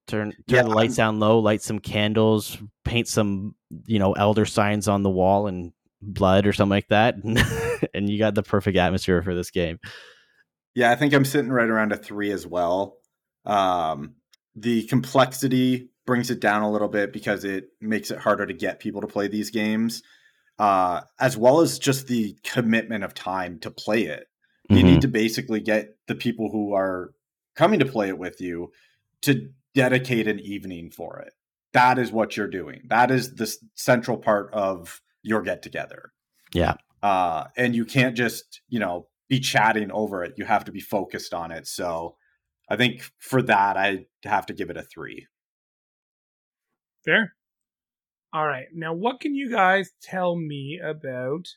Turn turn Yeah, the lights down low, light some candles, paint some you know elder signs on the wall and blood or something like that, and you got the perfect atmosphere for this game. Yeah, I think I'm sitting right around a three as well. Um, the complexity brings it down a little bit because it makes it harder to get people to play these games, uh, as well as just the commitment of time to play it. You Mhm. need to basically get the people who are coming to play it with you to dedicate an evening for it. That is what you're doing. That is the central part of your get together. Yeah. Uh, and you can't just, you know, be chatting over it. You have to be focused on it. So I think for that, I have to give it a three. Fair. All right. Now, what can you guys tell me about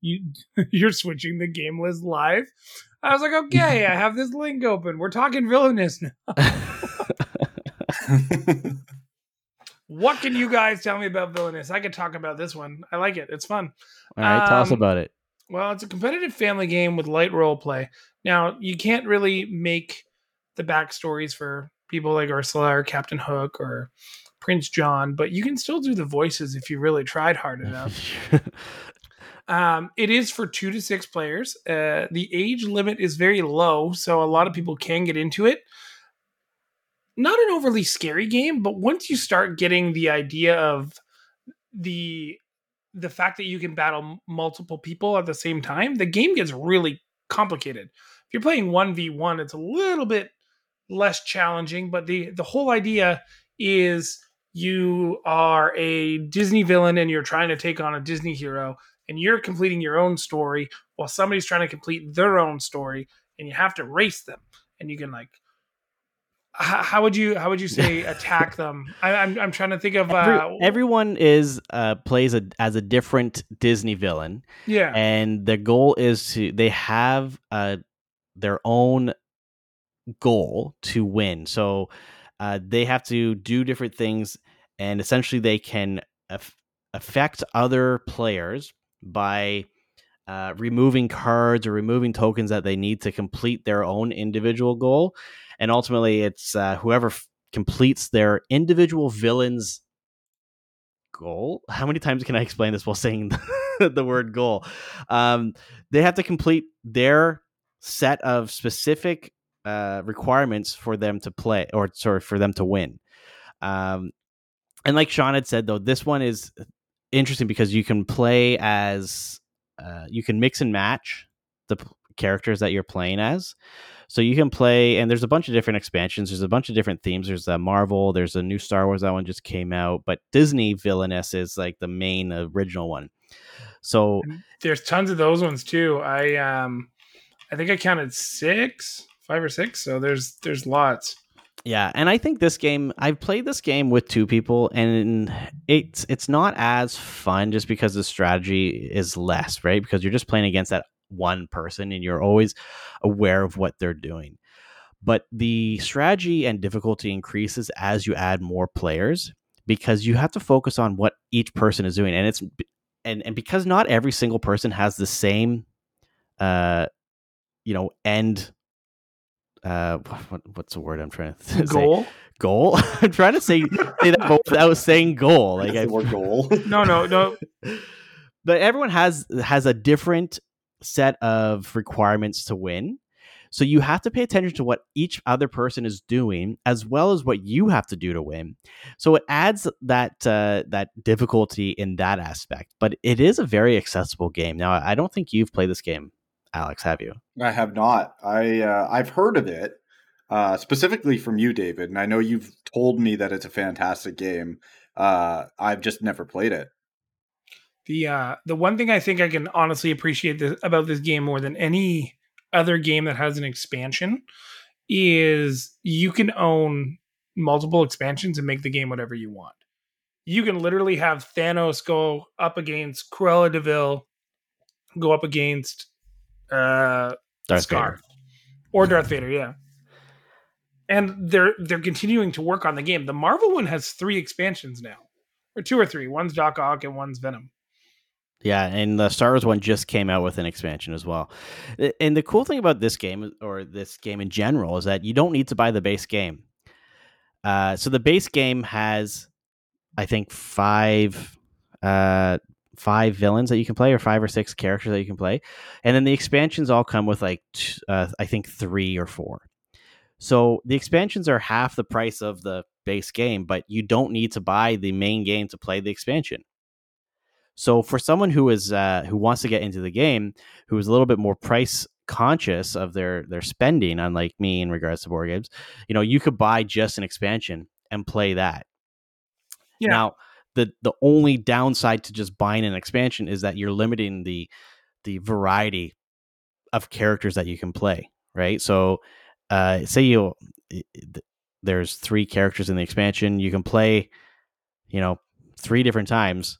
you? You're switching the game list live. I was like, okay, I have this link open. We're talking villainous now. What can you guys tell me about villainous? I could talk about this one. I like it. It's fun. All right, tell us Um, about it. Well, it's a competitive family game with light role play. Now, you can't really make the backstories for people like Ursula or Captain Hook or Prince John, but you can still do the voices if you really tried hard enough. Um, it is for two to six players. Uh, the age limit is very low, so a lot of people can get into it. Not an overly scary game, but once you start getting the idea of the the fact that you can battle multiple people at the same time, the game gets really complicated. If you're playing one v one, it's a little bit less challenging, but the the whole idea is you are a Disney villain and you're trying to take on a Disney hero and you're completing your own story while somebody's trying to complete their own story and you have to race them and you can like how, how would you how would you say attack them I, I'm, I'm trying to think of Every- uh everyone is uh, plays a, as a different Disney villain, yeah and the goal is to they have uh, their own goal to win. So uh, they have to do different things, and essentially they can aff- affect other players by uh, removing cards or removing tokens that they need to complete their own individual goal. And ultimately, it's uh, whoever f- completes their individual villain's goal. How many times can I explain this while saying the word goal? Um, they have to complete their set of specific uh, requirements for them to play, or sorry, for them to win. Um, and like Sean had said, though, this one is interesting because you can play as uh, you can mix and match the characters that you're playing as. So you can play, and there's a bunch of different expansions. There's a bunch of different themes. There's a Marvel. There's a new Star Wars. That one just came out, but Disney Villainous is like the main original one. So there's tons of those ones too i um i think i counted six five or six so there's there's lots Yeah, and I think this game I've played this game with two people and it's it's not as fun just because the strategy is less, right? Because you're just playing against that one person and you're always aware of what they're doing. But the strategy and difficulty increases as you add more players because you have to focus on what each person is doing and it's and and because not every single person has the same uh you know end uh what, what's the word I'm trying to say? goal goal. I'm trying to say say that but without saying goal. Like Like I, the word goal. no no no but everyone has has a different set of requirements to win. So you have to pay attention to what each other person is doing, as well as what you have to do to win. So it adds that uh, that difficulty in that aspect. But it is a very accessible game. Now I don't think you've played this game, Alex. Have you? I have not. I uh, I've heard of it uh, specifically from you, David, and I know you've told me that it's a fantastic game. Uh, I've just never played it. The uh the one thing i think i can honestly appreciate this, about this game more than any other game that has an expansion is you can own multiple expansions and make the game whatever you want you can literally have thanos go up against cruella de vil go up against uh Darth Scar Vader. or Darth Vader, yeah. And they're they're continuing to work on the game. The Marvel one has three expansions now, or two or three. One's Doc Ock and one's Venom. Yeah, and the Star Wars one just came out with an expansion as well. And the cool thing about this game, or this game in general, is that you don't need to buy the base game. Uh, so the base game has, I think, five, uh, five villains that you can play, or five or six characters that you can play, and then the expansions all come with like, t- uh, I think, three or four. So the expansions are half the price of the base game, but you don't need to buy the main game to play the expansion. So for someone who is uh, who wants to get into the game, who is a little bit more price conscious of their their spending, unlike me in regards to board games, you know, you could buy just an expansion and play that. Yeah. Now, the the only downside to just buying an expansion is that you're limiting the the variety of characters that you can play, right? So, uh, say you there's three characters in the expansion, you can play, you know, three different times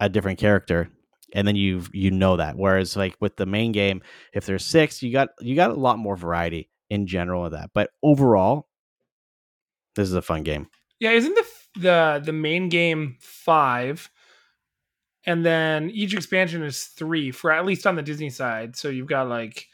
a different character and then you you know that. Whereas like with the main game if there's six you got you got a lot more variety in general of that. But overall this is a fun game. Yeah, isn't the the the main game five, and then each expansion is three for at least on the Disney side. So you've got like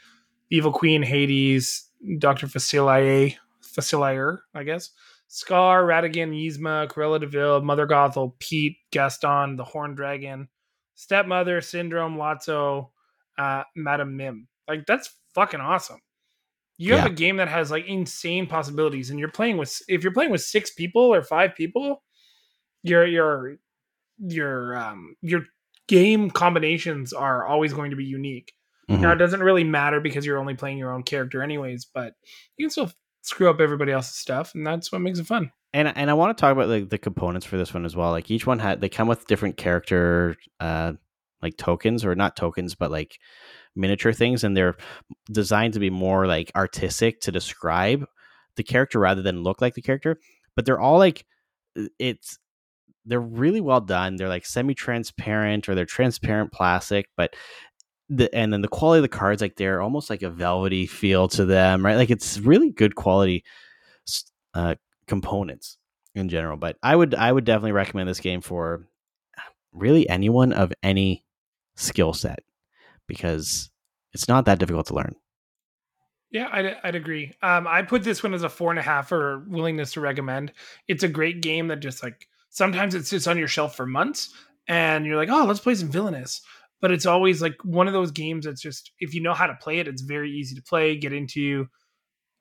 Evil Queen, Hades, Doctor Facilier, Facilier, I guess, Scar, Ratigan, Yzma, Cruella De Vil, Mother Gothel, Pete, Gaston, the Horned Dragon, Stepmother, Syndrome, Lotso, uh, Madam Mim. Like that's fucking awesome. You have a game that has like insane possibilities, and you're playing with if you're playing with six people or five people, your your your um your game combinations are always going to be unique. Mhm. Now it doesn't really matter because you're only playing your own character anyways, but you can still screw up everybody else's stuff, and that's what makes it fun. and and I want to talk about like the components for this one as well. Like each one had they come with different character uh like tokens or not tokens but like miniature things and they're designed to be more like artistic to describe the character rather than look like the character. But they're all like it's they're really well done. They're like semi-transparent or they're transparent plastic, but the and then the quality of the cards like they're almost like a velvety feel to them, right? Like it's really good quality uh components in general. But I would I would definitely recommend this game for really anyone of any skill set because it's not that difficult to learn. Yeah, I'd, I'd agree. Um, I put this one as a four and a half for willingness to recommend. It's a great game that just like sometimes it sits on your shelf for months and you're like, oh, let's play some villainous. But it's always like one of those games that's just if you know how to play it, it's very easy to play, get into,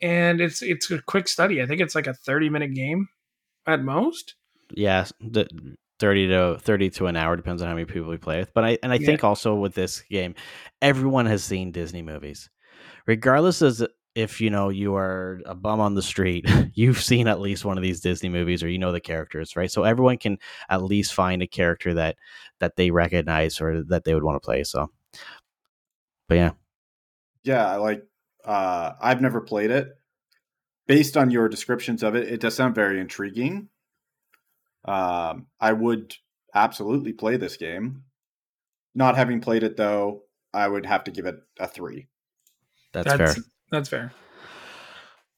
and it's it's a quick study. I think it's like a 30 minute game at most. Yeah, the 30 to 30 to an hour depends on how many people we play with. But I and I Yeah. think also with this game, everyone has seen Disney movies. Regardless as if you know you are a bum on the street, you've seen at least one of these Disney movies or you know the characters, right? So everyone can at least find a character that that they recognize or that they would want to play. So but yeah. Yeah, I like uh I've never played it. Based on your descriptions of it, it does sound very intriguing. Um I would absolutely play this game. Not having played it though, I would have to give it a 3. That's, fair. That's fair.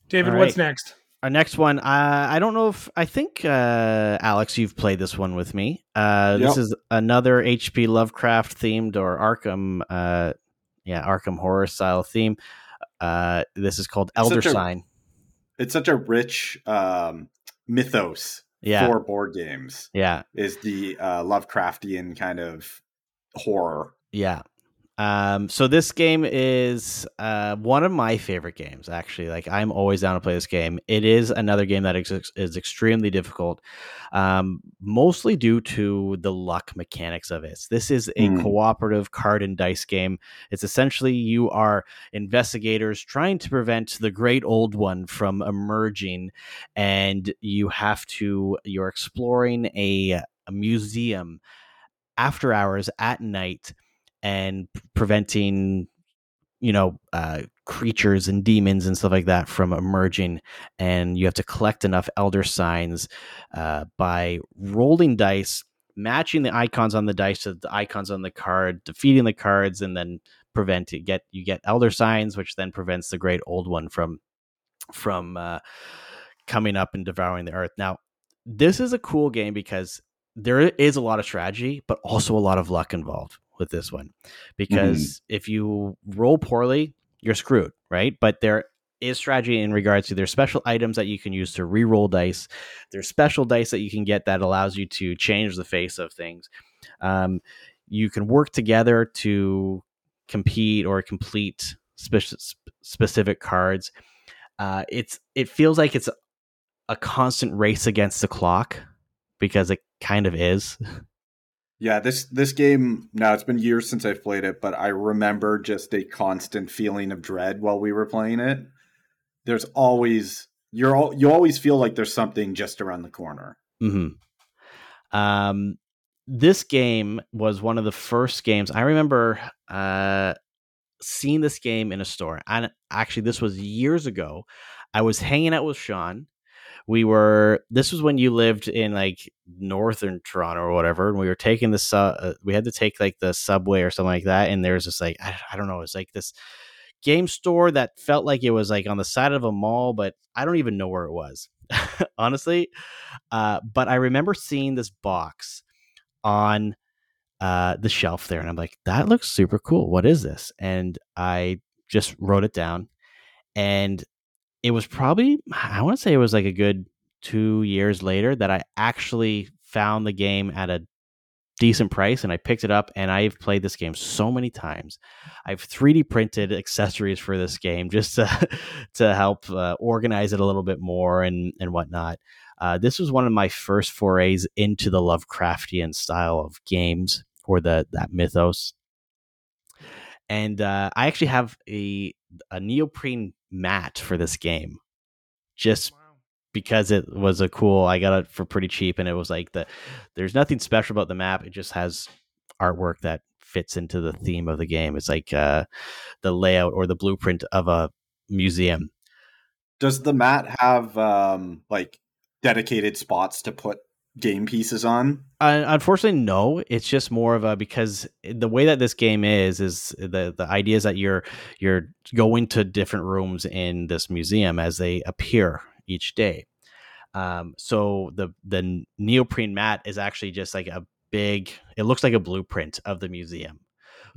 David, All what's next? Our next one, uh, I don't know if I think uh, Alex, you've played this one with me. Uh, This is another HP Lovecraft themed or Arkham, uh, yeah, Arkham horror style theme. Uh, this is called Elder Such a- Sign. It's such a rich um mythos Yeah, for board games. yeah, Is the uh Lovecraftian kind of horror. yeah. Um, so this game is uh, one of my favorite games. Actually, like I'm always down to play this game. It is another game that is, is extremely difficult, um, mostly due to the luck mechanics of it. This is a Hmm. cooperative card and dice game. It's essentially you are investigators trying to prevent the great old one from emerging, and you have to. You're exploring a, a museum after hours at night and preventing you know uh, creatures and demons and stuff like that from emerging. And you have to collect enough elder signs uh, by rolling dice matching the icons on the dice to the icons on the card defeating the cards and then prevent it get you get elder signs which then prevents the great old one from from uh, coming up and devouring the earth. Now this is a cool game because there is a lot of strategy but also a lot of luck involved with this one because if you roll poorly you're screwed right? But there is strategy in regards to there's special items that you can use to re-roll dice. There's special dice that you can get that allows you to change the face of things. Um, you can work together to compete or complete spe- specific cards. Uh, it's it feels like it's a constant race against the clock because it kind of is Yeah, this this game now it's been years since I've played it, but I remember just a constant feeling of dread while we were playing it. There's always you're all you always feel like there's something just around the corner. hmm Um, this game was one of the first games I remember uh, seeing this game in a store. And actually, this was years ago. I was hanging out with Sean. We were. This was when you lived in like northern Toronto or whatever, and we were taking the sub. uh, We had to take like the subway or something like that, and there's this like I, I don't know. It's like this game store that felt like it was like on the side of a mall, but I don't even know where it was, honestly. Uh, but I remember seeing this box on uh, the shelf there, and I'm like, that looks super cool. What is this? And I just wrote it down, and it was probably I want to say it was like a good two years later that I actually found the game at a decent price and I picked it up and I've played this game so many times. I've 3D printed accessories for this game just to to help uh, organize it a little bit more and and whatnot. Uh, this was one of my first forays into the Lovecraftian style of games or the that mythos. And uh, I actually have a a neoprene mat for this game, just Wow. because it was a cool. I got it for pretty cheap, and it was like the. There's nothing special about the map. It just has artwork that fits into the theme of the game. It's like uh, the layout or the blueprint of a museum. Does the mat have um like dedicated spots to put game pieces on? Uh, unfortunately, no. It's just more of a because the way that this game is is the the idea is that you're you're going to different rooms in this museum as they appear each day. Um, so the the neoprene mat is actually just like a big. It looks like a blueprint of the museum.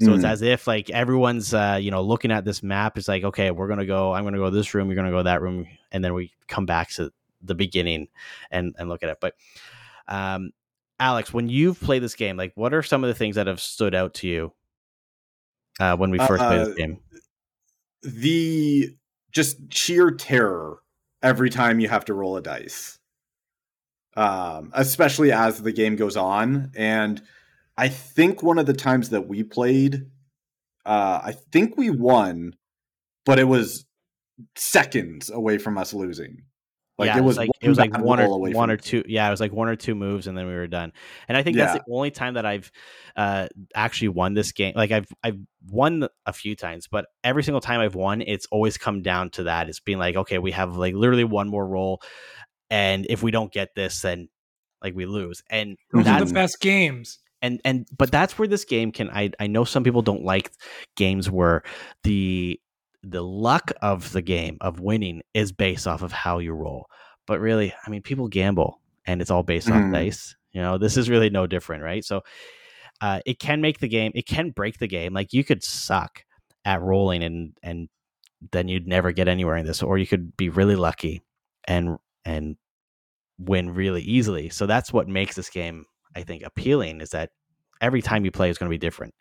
So it's Mm. as if like everyone's uh, you know looking at this map. It's like okay, we're gonna go. I'm gonna go this room. You're gonna go that room, and then we come back to the beginning and and look at it. But um, Alex, when you've played this game, like what are some of the things that have stood out to you uh, when we first played Uh, this game? the just sheer terror every time you have to roll a dice um especially as the game goes on and i think one of the times that we played uh i think we won but it was seconds away from us losing like yeah, it was like it was like one or one or two. Yeah, it was like one or two moves, and then we were done. And I think that's the only time that I've uh, actually won this game. Like I've I've won a few times, but every single time I've won, it's always come down to that. It's being like, okay, we have like literally one more roll, and if we don't get this, then like we lose. And Those are that's the best games. and and but that's where this game can i i know some people don't like games where the the luck of the game of winning is based off of how you roll. But really i mean people gamble and it's all based off Mhm. dice you know? This is really no different right? So uh, it can make the game it can break the game like you could suck at rolling and and then you'd never get anywhere in this or you could be really lucky and and win really easily. So that's what makes this game i think appealing is that every time you play is going to be different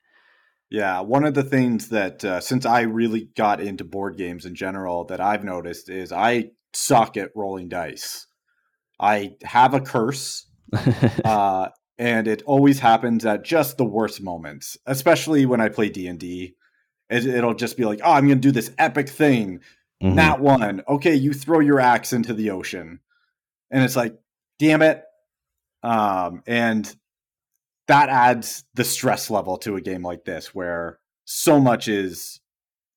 Yeah, one of the things that uh, since I really got into board games in general that I've noticed is I suck at rolling dice. I have a curse, uh, and it always happens at just the worst moments, especially when I play D and D. It'll just be like, "Oh, I'm going to do this epic thing." Mhm. Nat one. Okay, you throw your axe into the ocean, and it's like, "Damn it!" Um, and that adds the stress level to a game like this, where so much is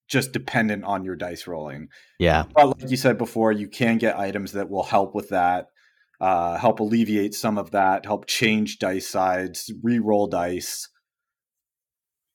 just dependent on your dice rolling. yeah But like you said before, you can get items that will help with that, uh, help alleviate some of that, help change dice sides, re-roll dice.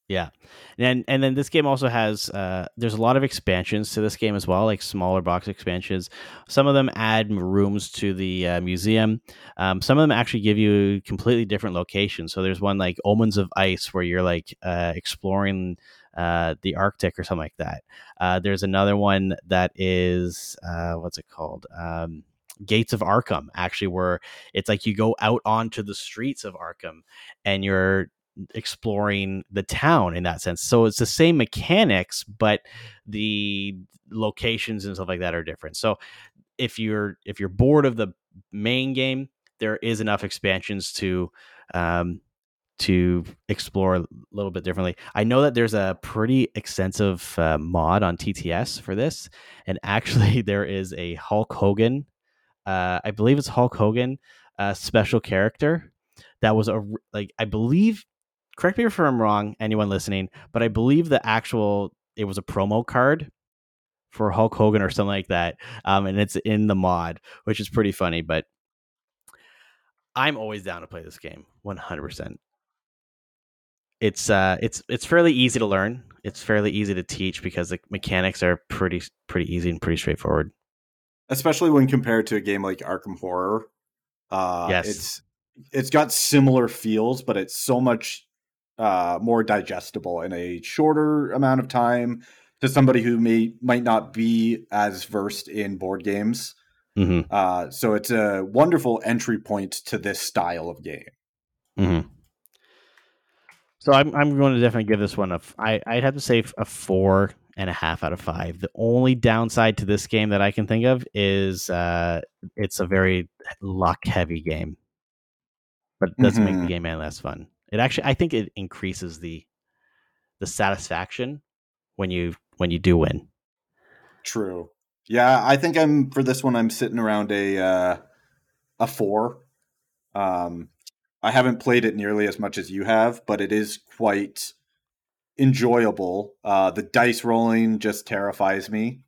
Yeah, and and then this game also has uh, there's a lot of expansions to this game as well, like smaller box expansions. Some of them add rooms to the uh, museum. Um, some of them actually give you completely different locations. So there's one like Omens of Ice where you're like uh, exploring uh, the Arctic or something like that. Uh, there's another one that is uh, what's it called? Um, Gates of Arkham, actually, where it's like you go out onto the streets of Arkham and you're exploring the town in that sense. So it's the same mechanics, but the locations and stuff like that are different. So if you're if you're bored of the main game, there is enough expansions to um, to explore a little bit differently. I know that there's a pretty extensive uh, mod on TTS for this, and actually there is a Hulk Hogan, uh, I believe it's Hulk Hogan, uh, special character that was a like I believe. Correct me if I'm wrong, anyone listening, but I believe the actual it was a promo card for Hulk Hogan or something like that, um, and it's in the mod, which is pretty funny. But I'm always down to play this game, 100. percent It's uh, it's it's fairly easy to learn. It's fairly easy to teach because the mechanics are pretty pretty easy and pretty straightforward. especially when compared to a game like Arkham Horror. Uh, Yes. it's it's got similar feels, but it's so much uh, more digestible in a shorter amount of time to somebody who may might not be as versed in board games. hmm Uh, so it's a wonderful entry point to this style of game. hmm So I'm I'm going to definitely give this one a. I I'd have to say a four and a half out of five. The only downside to this game that I can think of is uh, it's a very luck heavy game, but it doesn't make the Mhm. game any less fun. It actually, I think, it increases the the satisfaction when you when you do win. True. Yeah, I think I'm for this one. I'm sitting around a uh, a four. Um, I haven't played it nearly as much as you have, but it is quite enjoyable. Uh, the dice rolling just terrifies me.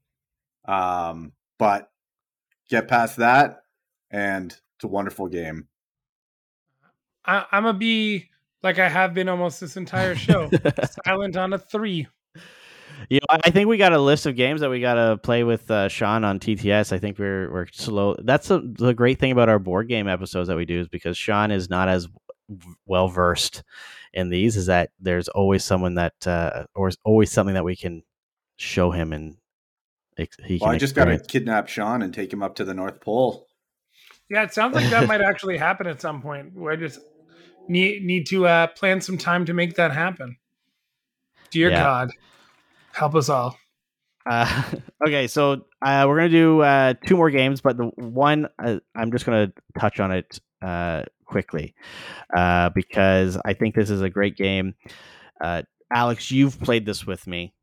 Um, but get past that, and it's a wonderful game. I, I'm gonna be like I have been almost this entire show, silent on a three. You know, I I think we got a list of games that we got to play with uh, Sean on TTS. I think we're we're slow. That's a, the great thing about our board game episodes that we do is because Sean is not as well versed in these. Is that there's always someone that uh, or always something that we can show him and ex- he Well, can. I just got to kidnap Sean and take him up to the North Pole. Yeah, it sounds like that might actually happen at some point. I just need need to uh, plan some time to make that happen. Dear Yeah. God, help us all. Uh, okay, so uh, we're gonna do uh, two more games, but the one uh, I'm just gonna touch on it uh, quickly uh, because I think this is a great game. Uh, Alex, you've played this with me.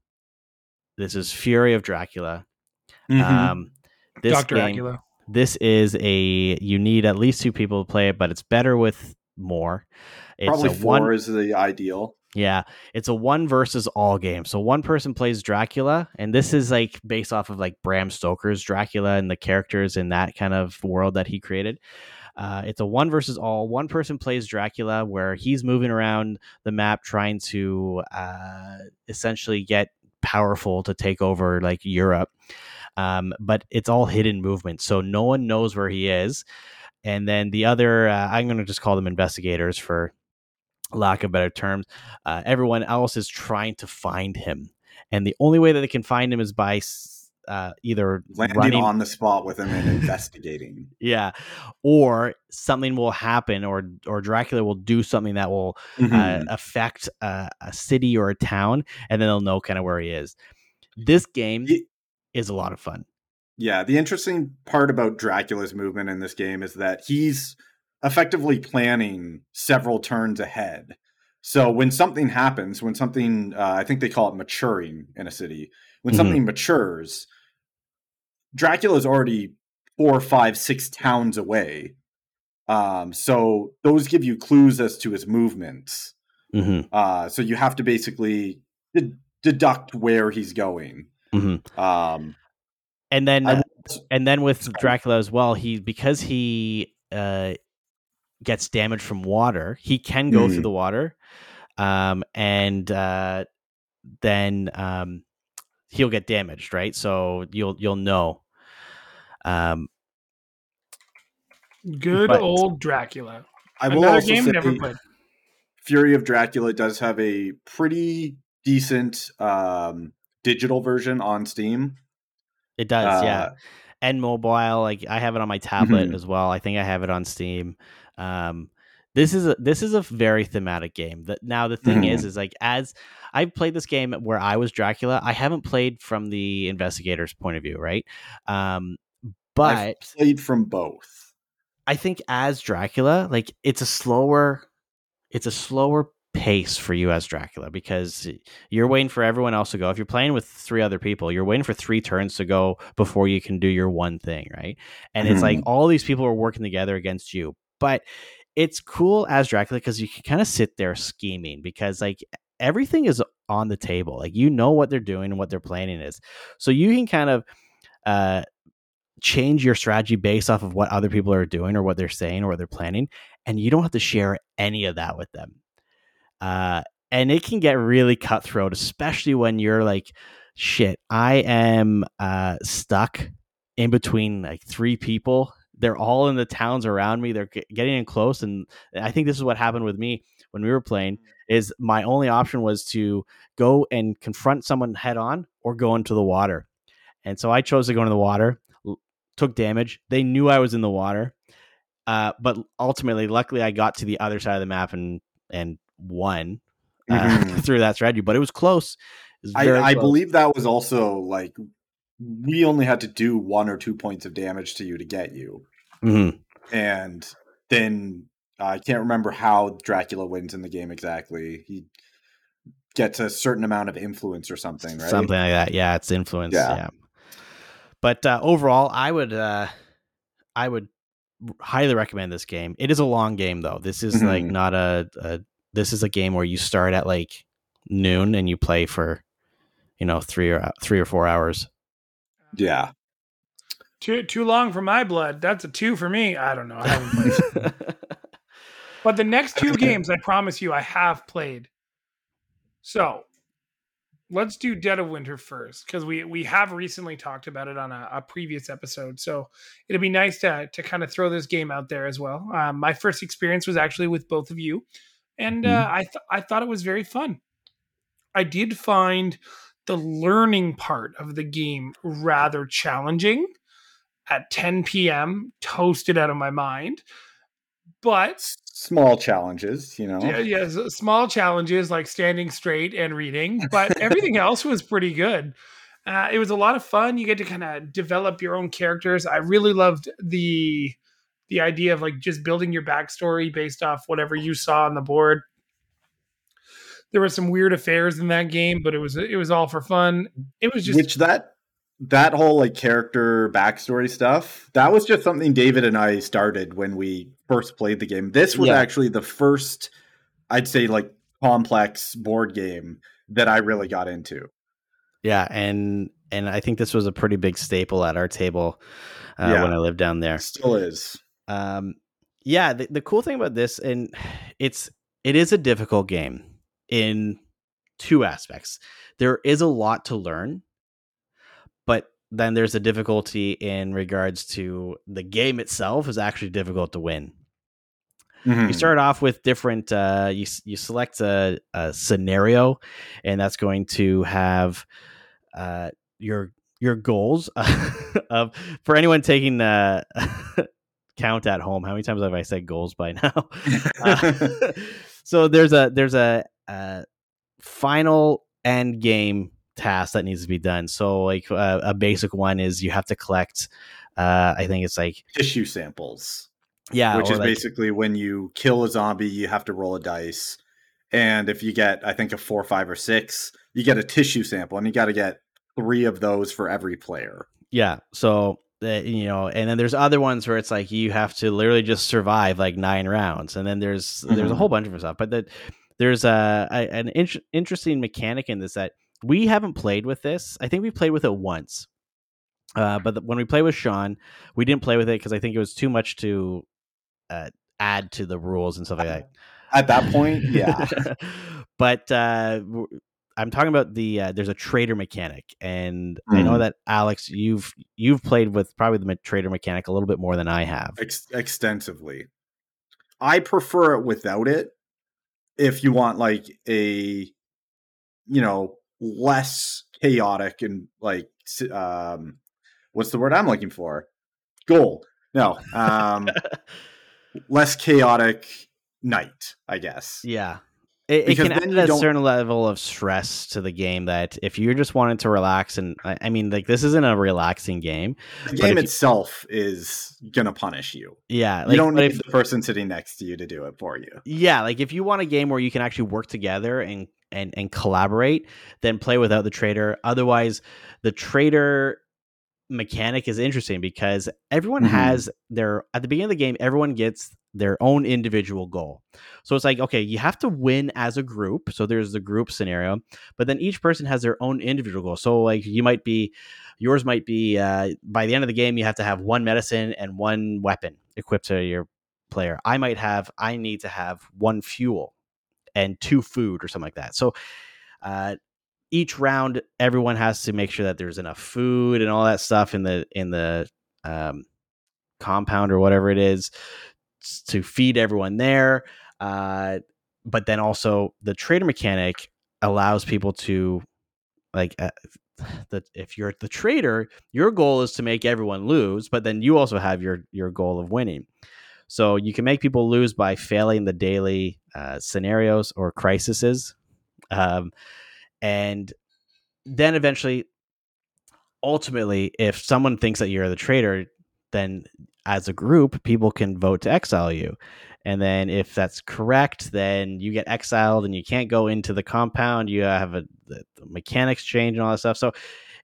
This is Fury of Dracula. Mhm. Um, this Doctor game, Acula. this is a you need at least two people to play it, but it's better with more. It's Probably a four one, is the ideal. yeah, it's a one versus all game. So one person plays Dracula, and this is like based off of like Bram Stoker's Dracula and the characters in that kind of world that he created. Uh, it's a one versus all. One person plays Dracula, where he's moving around the map trying to uh, essentially get powerful to take over like Europe. Um, but it's all hidden movement, so no one knows where he is. And then the other, uh, I'm going to just call them investigators for lack of better terms. Uh, everyone else is trying to find him, and the only way that they can find him is by uh, either Landing running on the spot with him and investigating. yeah, or something will happen, or or Dracula will do something that will uh, Mhm. affect uh, a city or a town, and then they'll know kind of where he is. This game Ye- is a lot of fun. Yeah, the interesting part about Dracula's movement in this game is that he's effectively planning several turns ahead. So when something happens, when something, uh, I think they call it maturing in a city, when Mhm. something matures, Dracula's already four, five, six towns away. Um, so those give you clues as to his movements. hmm Uh, so you have to basically de- deduct where he's going. hmm Um, And then I uh, and then with Dracula as well, he because he uh, gets damage from water, he can go Mhm. through the water, um, and uh, then um, he'll get damaged, right? So you'll you'll know. Um, Good But- old Dracula. I will Another also game say never played. Fury of Dracula does have a pretty decent um, digital version on Steam. It does, yeah. Uh, and mobile. Like I have it on my tablet Mhm. as well. I think I have it on Steam. Um, this is a this is a very thematic game. That now the thing is, Mhm. is like as I've played this game where I was Dracula. I haven't played from the investigator's point of view, right? Um, but I've played from both. I think as Dracula, like it's a slower it's a slower pace for you as Dracula because you're waiting for everyone else to go. If you're playing with three other people, you're waiting for three turns to go before you can do your one thing, right? And it's like all these people are working together against you. But it's cool as Dracula because you can kind of sit there scheming because like everything is on the table. Like you know what they're doing and what their planning is. So you can kind of uh change your strategy based off of what other people are doing or what they're saying or what they're planning and you don't have to share any of that with them uh, and it can get really cutthroat, especially when you're like, shit, I am uh, stuck in between like three people. They're all in the towns around me. They're getting in close, and I think this is what happened with me when we were playing. Is my only option was to go and confront someone head on or go into the water, and so I chose to go into the water. Took damage. They knew I was in the water, uh, but ultimately, luckily, I got to the other side of the map and and won uh, mm-hmm. through that strategy, but it was close. It was I, close. I believe that was also like we only had to do one or two points of damage to you to get you, mm-hmm. and then uh, I can't remember how Dracula wins in the game exactly. He gets a certain amount of influence or something, right? Something like that. Yeah, it's influence. Yeah. yeah. But uh, overall, I would uh, I would highly recommend this game. It is a long game though. This is mm-hmm. like not a, a this is a game where you start at like noon and you play for you know three or three or four hours. Yeah. Too too long for my blood. That's a two for me. I don't know. I haven't played but the next two games i promise you i have played. So let's do dead of winter first because we we have recently talked about it on a, a, previous episode. So it'd be nice to to kind of throw this game out there as well. Um, my first experience was actually with both of you and mm-hmm. uh, I th- I thought it was very fun. I did find the learning part of the game rather challenging. At 10 p.m., toasted out of my mind, but small challenges, you know. Yeah, yeah, small challenges like standing straight and reading, but everything else was pretty good. Uh, it was a lot of fun. You get to kind of develop your own characters. I really loved the the idea of like just building your backstory based off whatever you saw on the board. There were some weird affairs in that game, but it was it was all for fun. It was just which that that whole like character backstory stuff that was just something David and I started when we first played the game. This was yeah. actually the first, I'd say, like complex board game that I really got into. Yeah, and and I think this was a pretty big staple at our table uh, yeah. when I lived down there. Still is. Um, yeah, the, the cool thing about this, and it's it is a difficult game in two aspects. There is a lot to learn, but then there's a difficulty in regards to the game itself is actually difficult to win. Mm-hmm. You start off with different. Uh, you you select a, a scenario, and that's going to have uh, your your goals of for anyone taking uh, count at home. How many times have I said goals by now? uh, so there's a there's a, a, final end game task that needs to be done. So like uh, a basic one is you have to collect. Uh, I think it's like tissue samples. Yeah, which is like, basically when you kill a zombie, you have to roll a dice, and if you get I think a four, five, or six, you get a tissue sample, and you got to get three of those for every player. Yeah, so that you know and then there's other ones where it's like you have to literally just survive like nine rounds and then there's mm-hmm. there's a mm-hmm. whole bunch of stuff but that there's a, a an in- interesting mechanic in this that we haven't played with this i think we played with it once uh, but the, when we play with sean we didn't play with it because i think it was too much to uh, add to the rules and stuff like that at that point yeah but uh, I'm talking about the uh, there's a traitor mechanic, and mm. I know mm-hmm. that Alex, you've you've played with probably the traitor mechanic a little bit more than I have, Ex- extensively. I prefer it without it. If you want like a, you know, less chaotic and like, um, what's the word I'm looking for? Goal. No, um, less chaotic night, I guess. Yeah. It, it can add a don't- certain level of stress to the game that if you're just wanting to relax and I, mean like this isn't a relaxing game. The game if you- itself is gonna punish you. Yeah, like you don't need if, the person sitting next to you to do it for you. yeah, like if you want a game where you can actually work together and and and collaborate, then play without the traitor. Otherwise, the traitor mechanic is interesting because everyone Mhm. has their at the beginning of the game everyone gets their own individual goal. So it's like okay you have to win as a group so there's the group scenario but then each person has their own individual goal. So like you might be yours might be uh, by the end of the game you have to have one medicine and one weapon equipped to your player. I might have i need to have one fuel and two food or something like that. So uh, each round everyone has to make sure that there's enough food and all that stuff in the in the um, compound or whatever it is to feed everyone there uh, but then also the traitor mechanic allows people to like uh, if you're the traitor your goal is to make everyone lose but then you also have your your goal of winning. So you can make people lose by failing the daily uh, scenarios or crises um, and then eventually ultimately if someone thinks that you're the traitor, then as a group people can vote to exile you. And then if that's correct then you get exiled and you can't go into the compound. You have a the, the mechanics change and all that stuff. So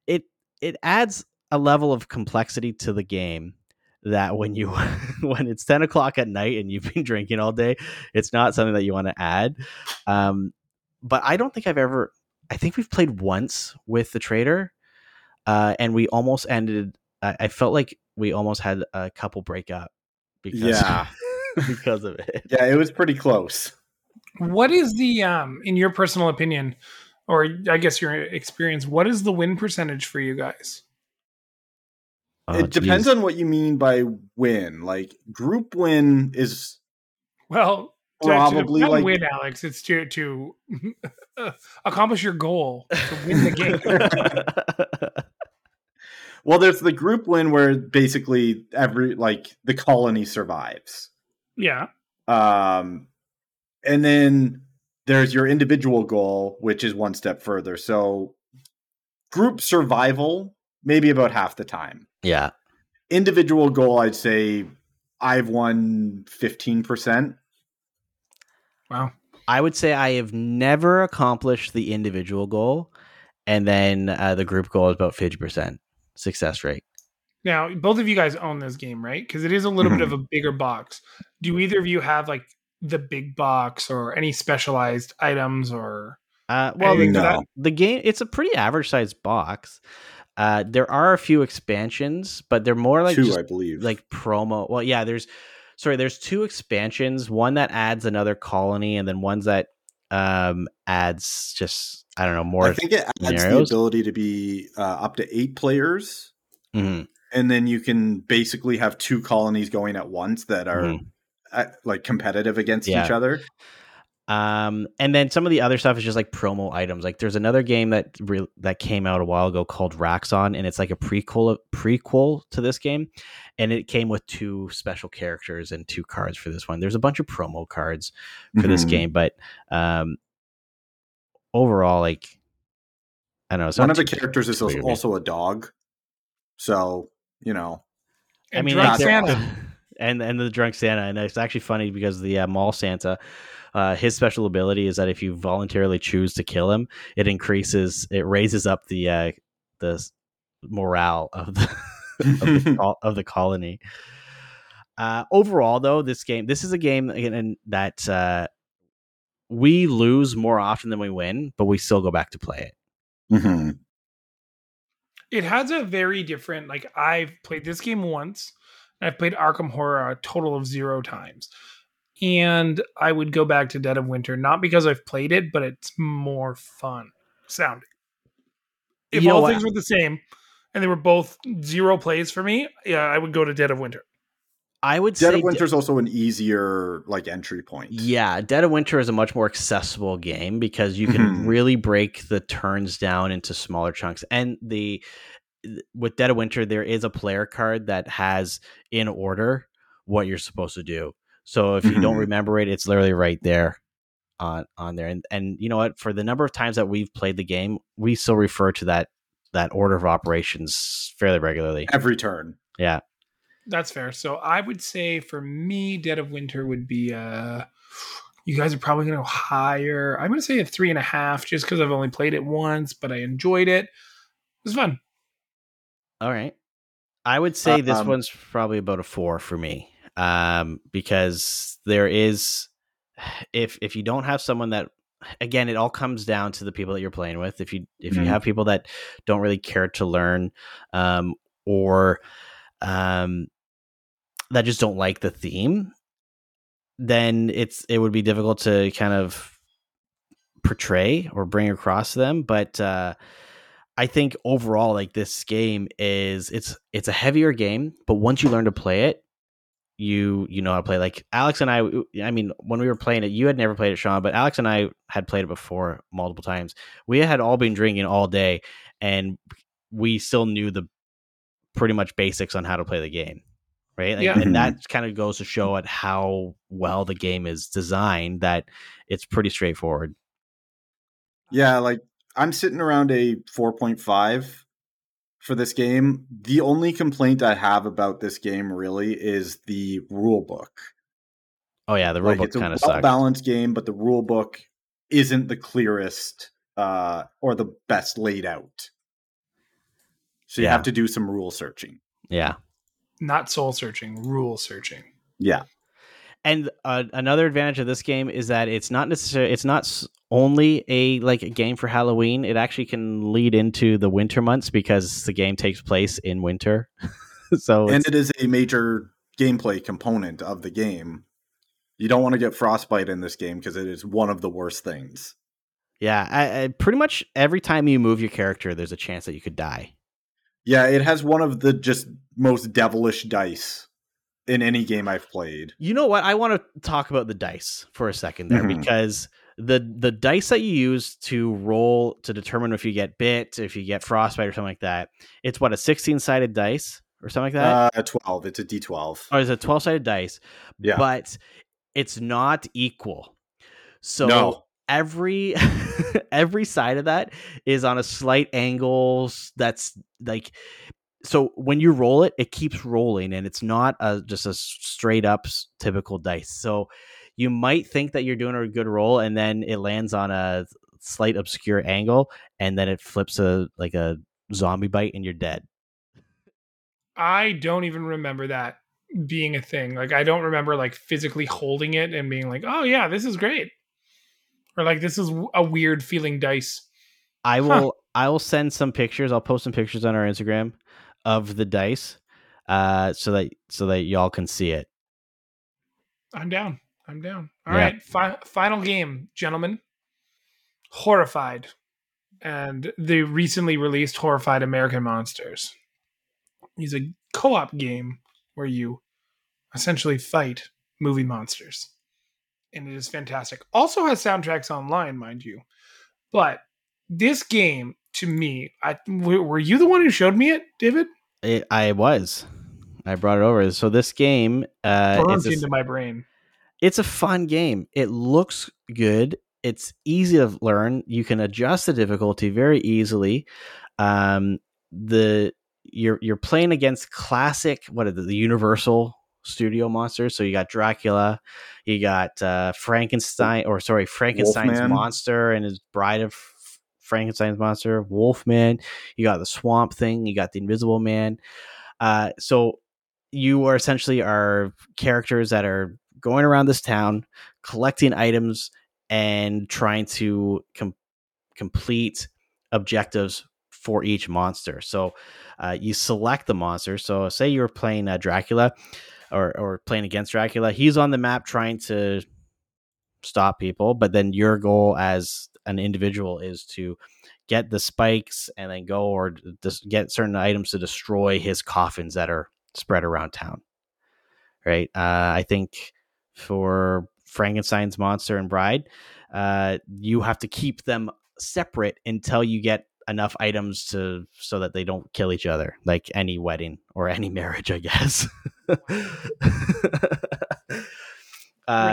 it it adds a level of complexity to the game that when you when it's 10 o'clock at night and you've been drinking all day it's not something that you want to add. Um, but i don't think i've ever i think we've played once with the traitor uh, and we almost ended I, I felt like we almost had a couple break up because Yeah. because of it Yeah, it was pretty close. What is the um in your personal opinion, or I guess your experience, what is the win percentage for you guys? Oh, it depends on what you mean by win. Like group win is Well, Probably to not like- win, Alex. It's to to accomplish your goal to win the game. Well, there's the group win where basically every like the colony survives. yeah, Um and then there's your individual goal, which is one step further. So group survival, maybe about half the time. yeah Individual goal, I'd say I've won 15%. wow. I would say I have never accomplished the individual goal, and then uh, the group goal is about fifty percent success rate. Now, both of you guys own this game, right? Because it is a little bit Mm-hmm. of a bigger box. Do either of you have like the big box or any specialized items or? Uh, well, the, no. the game it's a pretty average sized box. Uh, there are a few expansions, but they're more like Two, just I believe. like promo. Well, yeah, there's sorry, there's two expansions. One that adds another colony, and then ones that um adds just I don't know more. I think it adds the ability to be uh, up to eight players, Mhm. and then you can basically have two colonies going at once that are Mhm. uh, like competitive against Yeah. each other. Um, and then some of the other stuff is just like promo items. Like there's another game that re- that came out a while ago called Raxxon, and it's like a prequel prequel to this game, and it came with two special characters and two cards for this one. There's a bunch of promo cards for this Mhm. game, but um, overall, like I don't know, One of the characters is too also, weird. also a dog, so you know. I And mean, Drunk like, Santa. and and the drunk Santa, and it's actually funny because the uh, mall Santa, uh, his special ability is that if you voluntarily choose to kill him, it increases, it raises up the uh, the morale of the of, the col- of the colony. Uh, overall, though, this game, this is a game again, and that uh, we lose more often than we win, but we still go back to play it. Mhm. It has a very different. Like I've played this game once. and I've played Arkham Horror a total of zero times, and I would go back to Dead of Winter not because I've played it, but it's more fun sounding. If You all what? things were the same, and they were both zero plays for me, yeah, I would go to Dead of Winter. I would say Dead say of Winter is also an easier like entry point. Yeah, Dead of Winter is a much more accessible game because you can Mhm. really break the turns down into smaller chunks. And the with Dead of Winter, there is a player card that has in order what you're supposed to do. So if you don't Mhm. remember it, it's literally right there on on there. And and you know what? For the number of times that we've played the game, we still refer to that that order of operations fairly regularly. Every turn. Yeah. That's fair. So I would say for me, Dead of Winter would be uh you guys are probably gonna go higher. I'm gonna say a three and a half just because I've only played it once, but I enjoyed it. It was fun. All right. I would say this Um, one's probably about a four for me. Um, because there is if if you don't have someone that again, it all comes down to the people that you're playing with. If you if you Mhm. have people that don't really care to learn, um, or um that just don't like the theme, then it's it would be difficult to kind of portray or bring across to them. But uh I think overall, like this game is it's it's a heavier game, but once you learn to play it, you you know how to play. Like Alex and I, I mean, when we were playing it, you had never played it, Sean, but Alex and I had played it before multiple times. We had all been drinking all day, and we still knew the pretty much basics on how to play the game, right? Like, Yeah. and that kind of goes to show at how well the game is designed. That it's pretty straightforward. Yeah, like I'm sitting around a 4.5 for this game. The only complaint I have about this game really is the rule book. Oh yeah, the Like rulebook kind of well sucks. balanced game, but the rule book isn't the clearest uh, or the best laid out. So you Yeah. have to do some rule searching. Yeah. Not soul searching, rule searching. Yeah. and uh, another advantage of this game is that it's not necessarily it's not only a like a game for Halloween. It actually can lead into the winter months because the game takes place in winter. so and it's, it is a major gameplay component of the game. You don't want to get frostbite in this game because it is one of the worst things. yeah, I, I, pretty much every time you move your character, there's a chance that you could die. Yeah, it has one of the just most devilish dice in any game I've played. You know what? I want to talk about the dice for a second there Mhm. because the the dice that you use to roll to determine if you get bit, if you get frostbite or something like that, it's what a 16 sided dice or something like that. Uh, 12. It's a D12. or is a 12 sided dice, Yeah. but it's not equal. So No. Every every side of that is on a slight angle that's like so when you roll it it keeps rolling and it's not a just a straight up typical dice. So you might think that you're doing a good roll and then it lands on a slight obscure angle and then it flips a like a zombie bite and you're dead. I don't even remember that being a thing. Like I don't remember like physically holding it and being like, "Oh yeah, this is great," or like this is a weird feeling dice. I Huh. will I will send some pictures. I'll post some pictures on our Instagram of the dice, uh, so that so that y'all can see it. I'm down. I'm down. All Yeah. right, fi- final game, gentlemen. Horrified, and the recently released Horrified American Monsters. is a co-op game where you essentially fight movie monsters, and it is fantastic. Also has soundtracks online, mind you, but this game to me, I w- were you the one who showed me it, David? it. I was. I brought it over. So this game, uh, Burns it's a, into my brain. it's a fun game. It looks good. It's easy to learn. You can adjust the difficulty very easily. Um, the you're you're playing against classic what are the, the Universal Studio monsters. So you got Dracula, you got uh, Frankenstein, or sorry, Frankenstein's Wolfman. monster and his bride of Frankenstein's monster, Wolfman. You got the Swamp Thing. You got the Invisible Man. Uh, so you are essentially are characters that are going around this town collecting items and trying to com- complete objectives for each monster. So uh, you select the monster. So say you're playing uh, Dracula or, or playing against Dracula. He's on the map trying to stop people, but then your goal as an individual is to get the spikes and then go or just get certain items to destroy his coffins that are spread around town. Right. Uh, I think for Frankenstein's monster and bride, uh, you have to keep them separate until you get enough items to so that they don't kill each other, like any wedding or any marriage, I guess. uh,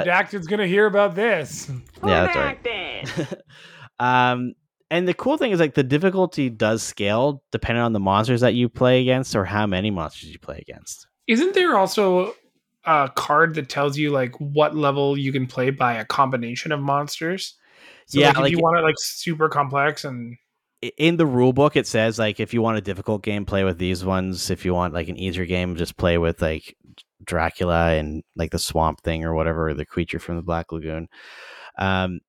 Redacted's gonna hear about this. Yeah, that's right. um, and the cool thing is like the difficulty does scale depending on the monsters that you play against or how many monsters you play against. Isn't there also a card that tells you like what level you can play by a combination of monsters? So, Yeah, like, if like- you want it like super complex and I- In the rule book, it says like if you want a difficult game, play with these ones. If you want like an easier game, just play with like Dracula and like the Swamp Thing or whatever, or the creature from the Black Lagoon. Um,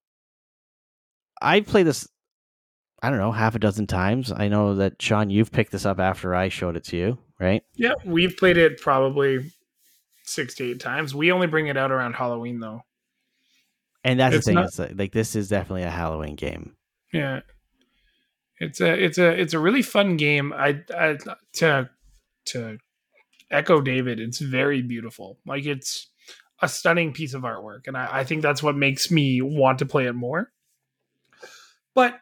I've played this. I don't know, half a dozen times. I know that Sean, you've picked this up after I showed it to you, right? yeah, we've played it probably six to eight times. We only bring it out around Halloween though. And that's It's the thing. not- It's like, like this is definitely a Halloween game. Yeah. It's a it's a it's a really fun game. I, I to to echo David, it's very beautiful. Like it's a stunning piece of artwork, and I, I think that's what makes me want to play it more. But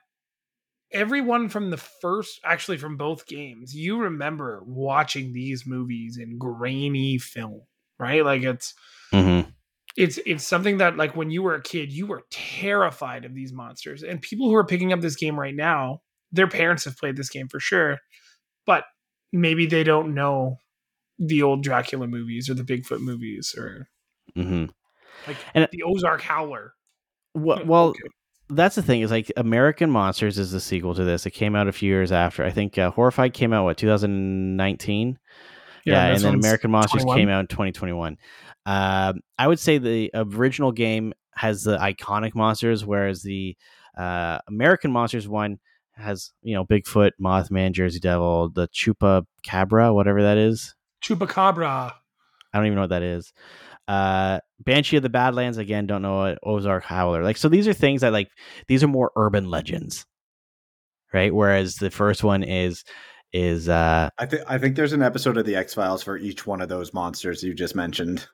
everyone from the first, actually from both games, you remember watching these movies in grainy film, right? Like it's Mm-hmm. it's it's something that like when you were a kid you were terrified of these monsters and people who are picking up this game right now their parents have played this game for sure but maybe they don't know the old dracula movies or the bigfoot movies or Mm-hmm. like And- the ozark howler Well, well Okay. that's the thing is like American Monsters is the sequel to this. It came out a few years after. I think uh, Horrified came out what 2019. Yeah, and then American Monsters 21. came out in 2021. Um, I would say the original game has the iconic monsters, whereas the uh, American Monsters one has you know Bigfoot, Mothman, Jersey Devil, the Chupa Cabra, whatever that is. chupacabra I don't even know what that is. Uh, Banshee of the Badlands again. Don't know what Ozark Howler. Like so, these are things that like these are more urban legends, right? Whereas the first one is is uh I think I think there's an episode of the X Files for each one of those monsters you just mentioned.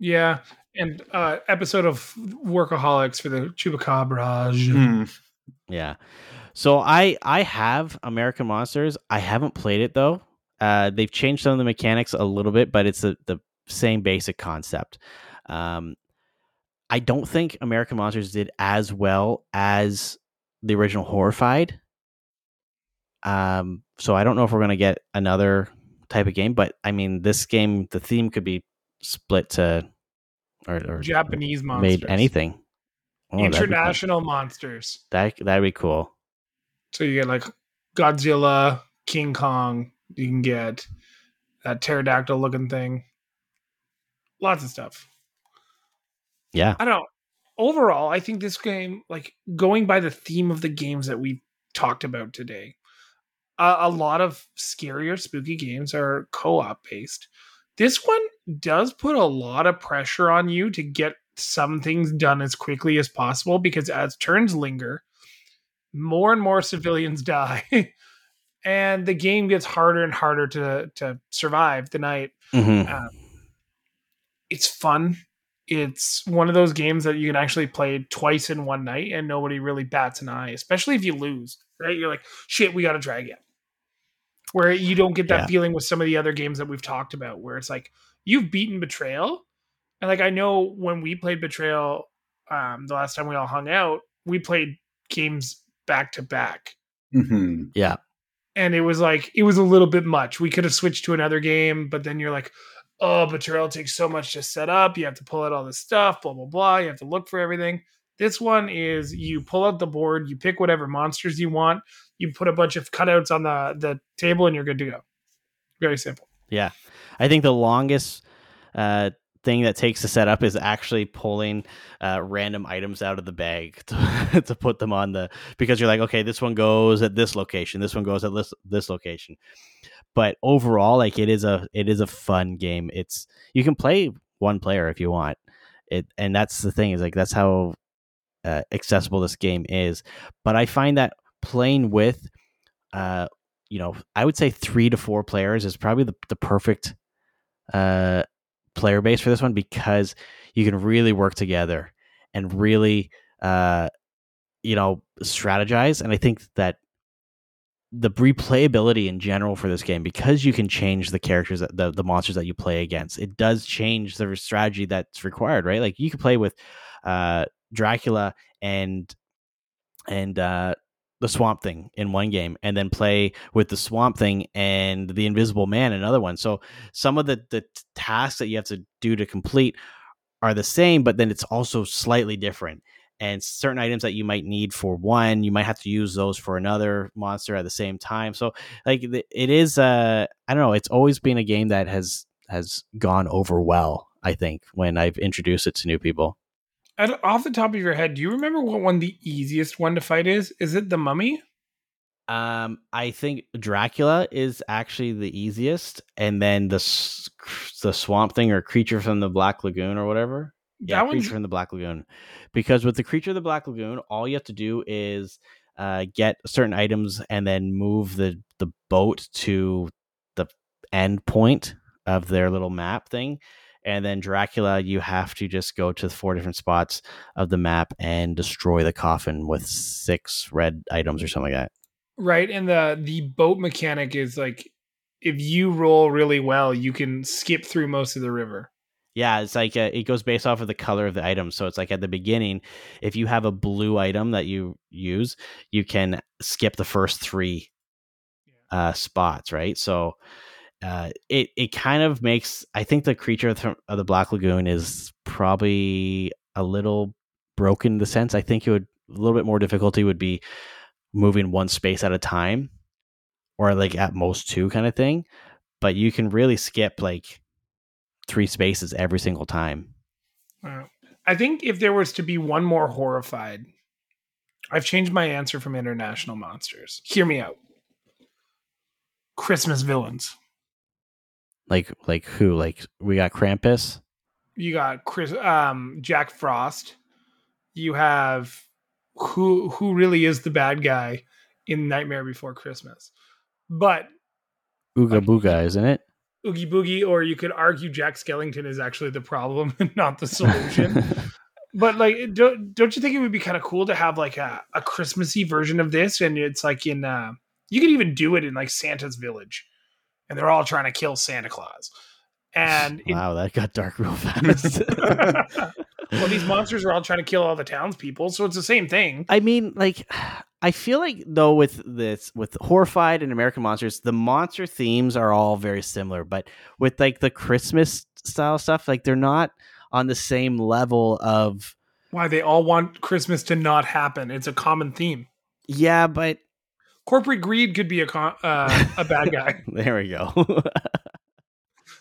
yeah and uh episode of workaholics for the chupacabra Hmm. Yeah. So I I have American Monsters. I haven't played it though. Uh, they've changed some of the mechanics a little bit, but it's the, the same basic concept. Um, I don't think American Monsters did as well as the original Horrified. Um, so I don't know if we're gonna get another type of game, but I mean, this game, the theme could be split to or, or japanese monsters made anything. Oh, that'd cool. international monsters That that'd be cool. So you get like Godzilla, King Kong. You can get that pterodactyl looking thing. Lots of stuff. Yeah. I don't know. Overall, I think this game, like going by the theme of the games that we talked about today, uh, a lot of scarier, spooky games are co op based. This one does put a lot of pressure on you to get some things done as quickly as possible because as turns linger, more and more civilians die. and the game gets harder and harder to to survive the night Mhm. uh, it's fun. It's one of those games that you can actually play twice in one night and nobody really bats an eye, especially if you lose, right? You're like, shit, we got to drag it. Where you don't get that Yeah. feeling with some of the other games that we've talked about, where it's like, you've beaten Betrayal. And like, I know when we played Betrayal, um, the last time we all hung out, we played games back to back hmm Yeah. and it was like it was a little bit much. We could have switched to another game, but then you're like, oh, Betrayal takes so much to set up. You have to pull out all this stuff, blah blah blah. You have to look for everything. This one is you pull out the board, you pick whatever monsters you want, you put a bunch of cutouts on the the table, and you're good to go. Very simple. Yeah. I think the longest uh, thing that takes to set up is actually pulling uh, random items out of the bag to, to put them on the because you're like, okay, this one goes at this location, this one goes at this this location. But overall, like it is a it is a fun game. It's you can play one player if you want it, and that's the thing is like that's how uh, accessible this game is. But I find that playing with, uh, you know, I would say three to four players is probably the, the perfect uh, player base for this one because you can really work together and really, uh, you know, strategize. And I think that the replayability in general for this game, because you can change the characters, that, the the monsters that you play against, it does change the strategy that's required, right? Like you could play with uh, Dracula and and uh, the Swamp Thing in one game, and then play with the Swamp Thing and the Invisible Man in another one. So some of the the tasks that you have to do to complete are the same, but then it's also slightly different. And certain items that you might need for one, you might have to use those for another monster at the same time. So, like, it is, uh, I don't know, it's always been a game that has has gone over well. I think when I've introduced it to new people. At, off the top of your head, do you remember what one the easiest one to fight is? Is it the Mummy? Um, I think Dracula is actually the easiest, and then the the Swamp Thing or Creature from the Black Lagoon or whatever. That yeah, one's Creature from the Black Lagoon. Because with the Creature of the Black Lagoon, all you have to do is uh, get certain items and then move the the boat to the end point of their little map thing. And then Dracula, you have to just go to four different spots of the map and destroy the coffin with six red items or something like that. right, and the the boat mechanic is like if you roll really well, you can skip through most of the river. Yeah, it's like uh, it goes based off of the color of the item. So it's like at the beginning, if you have a blue item that you use, you can skip the first three uh, spots, right? So uh, it it kind of makes. I think the creature of the, Black Lagoon is probably a little broken in the sense. I think it would a little bit more difficulty would be moving one space at a time, or like at most two kind of thing. But you can really skip like three spaces every single time. I think if there was to be one more horrified, I've changed my answer from international monsters. Hear me out. Christmas villains. Like like who? Like we got Krampus. You got Chris, um, Jack Frost. You have who who really is the bad guy in Nightmare Before Christmas, but Ooga Like- Booga, isn't it? Oogie Boogie, or you could argue Jack Skellington is actually the problem and not the solution. but like, don't don't you think it would be kind of cool to have like a, a Christmassy version of this? And it's like in uh, you could even do it in like Santa's village, and they're all trying to kill Santa Claus. And it, wow, that got dark real fast. well, these monsters are all trying to kill all the townspeople, so it's the same thing. I mean, like, I feel like though with this with horrified and American monsters, the monster themes are all very similar, but with like the Christmas style stuff, like they're not on the same level of Why they all want Christmas to not happen? It's a common theme. yeah, but Corporate greed could be a con- uh, a bad guy, there we go.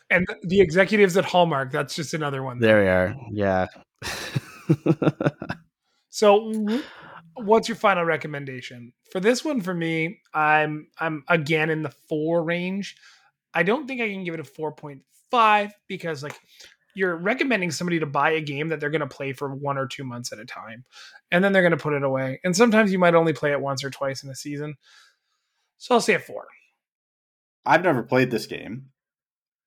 and the executives at Hallmark. That's just another one. there we are. Yeah. So, what's your final recommendation for this one? For me, I'm I'm again in the four range. I don't think I can give it a four point five because like you're recommending somebody to buy a game that they're going to play for one or two months at a time, and then they're going to put it away. And sometimes you might only play it once or twice in a season. So I'll say a four. I've never played this game.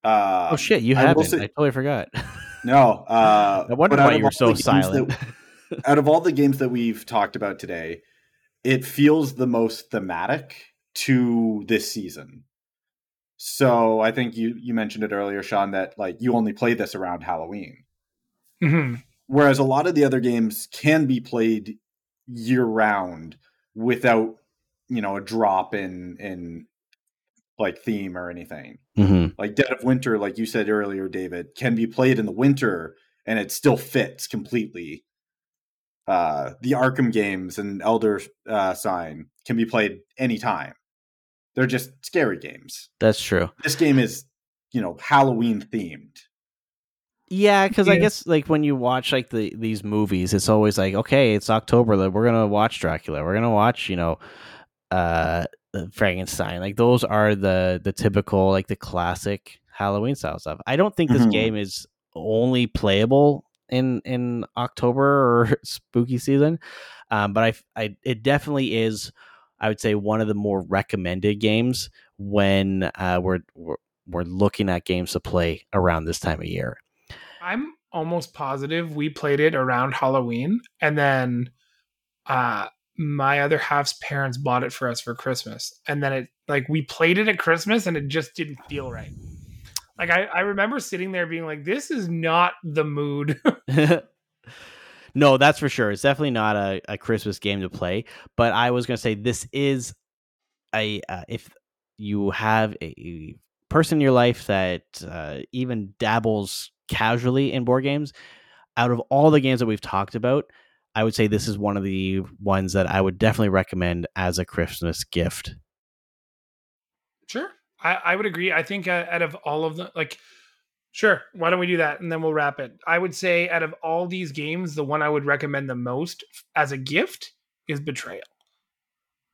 Uh, oh shit, you I haven't. say- I totally forgot. No. Uh, I wonder why you were so silent. that- out of all the games that we've talked about today, it feels the most thematic to this season. So I think you you mentioned it earlier, Sean, that like you only play this around Halloween. hmm Whereas a lot of the other games can be played year round without, you know, a drop in in like theme or anything. hmm Like Dead of Winter, like you said earlier, David, can be played in the winter and it still fits completely. Uh, the Arkham games and Elder uh, Sign can be played anytime. They're just scary games. That's true. This game is, you know, Halloween themed. Yeah, because I guess like when you watch like the these movies, it's always like, okay, it's October, like, we're gonna watch Dracula, we're gonna watch, you know, uh, Frankenstein. Like those are the the typical like the classic Halloween style stuff. I don't think this Mhm. game is only playable in in October or spooky season, um, but I I it definitely is. I would say one of the more recommended games when uh, we're, we're we're looking at games to play around this time of year. I'm almost positive we played it around Halloween, and then uh, my other half's parents bought it for us for Christmas, and then it like we played it at Christmas, and it just didn't feel right. Like I, I remember sitting there being like, "This is not the mood." no, that's for sure. It's definitely not a, a Christmas game to play. But I was going to say this is a uh, if you have a person in your life that uh, even dabbles casually in board games, out of all the games that we've talked about, I would say this is one of the ones that I would definitely recommend as a Christmas gift. Sure, I, I would agree. I think uh, out of all of the like, sure, why don't we do that and then we'll wrap it. I would say out of all these games, the one I would recommend the most as a gift is Betrayal.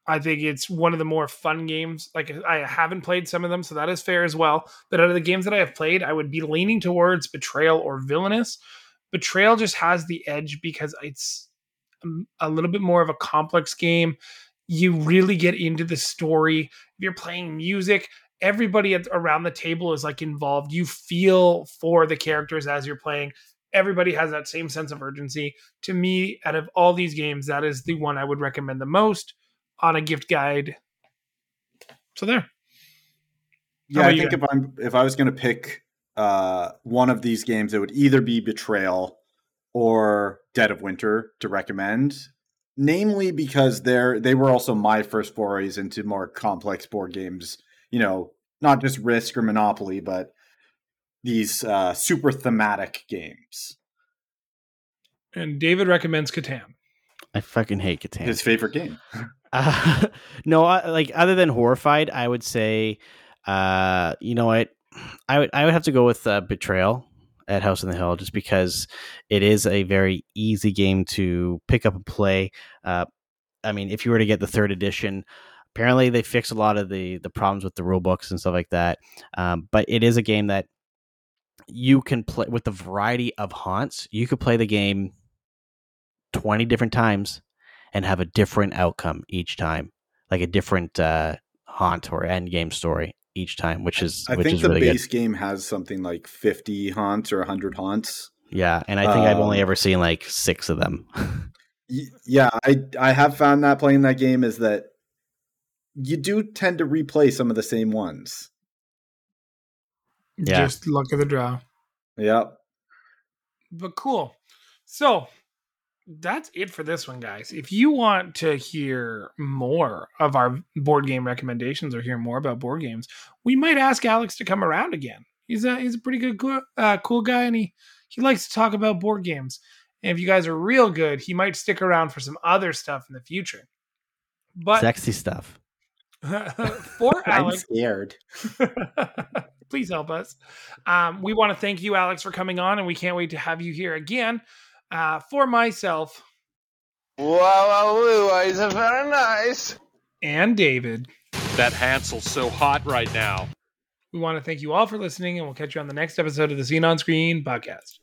I think it's one of the more fun games. Like I haven't played some of them, so that is fair as well. But out of the games that I have played, I would be leaning towards Betrayal or Villainous. Betrayal just has the edge because it's um, a little bit more of a complex game. You really get into the story. If you're playing music, everybody at, around the table is like involved. You feel for the characters as you're playing. Everybody has that same sense of urgency. To me, out of all these games, that is the one I would recommend the most on a gift guide. So there. Yeah, I think if I'm if I was going to pick uh, one of these games, it would either be Betrayal or Dead of Winter to recommend. Namely, because they're they were also my first forays into more complex board games. You know, not just Risk or Monopoly, but these uh, super thematic games. And David recommends Catan. I fucking hate Catan. His favorite game. uh, no, like other than horrified, I would say, uh, you know what, I would I would have to go with uh, Betrayal at House on the Hill just because it is a very easy game to pick up and play. Uh, I mean, if you were to get the third edition, apparently they fixed a lot of the the problems with the rule books and stuff like that. Um, but it is a game that you can play with the variety of haunts. You could play the game twenty different times and have a different outcome each time, like a different uh, haunt or end game story each time, which is I which think is the really base good. game has something like fifty haunts or hundred haunts. Yeah, and I think I've only Um, ever seen like six of them. Yeah, I I have found that playing that game is that you do tend to replay some of the same ones. Yeah. Just luck of the draw. Yep. But cool. So that's it for this one, guys. If you want to hear more of our board game recommendations or hear more about board games, we might ask Alex to come around again. He's a he's a pretty good cool, uh, cool guy, and he he likes to talk about board games. And if you guys are real good, he might stick around for some other stuff in the future. But Sexy stuff. for I'm Alex, scared. please help us. Um, we want to thank you, Alex, for coming on, and we can't wait to have you here again. Uh, for myself Wow, wow, woo, is it very nice? and David, That Hansel's so hot right now. we want to thank you all for listening, and we'll catch you on the next episode of the Seen on Screen podcast.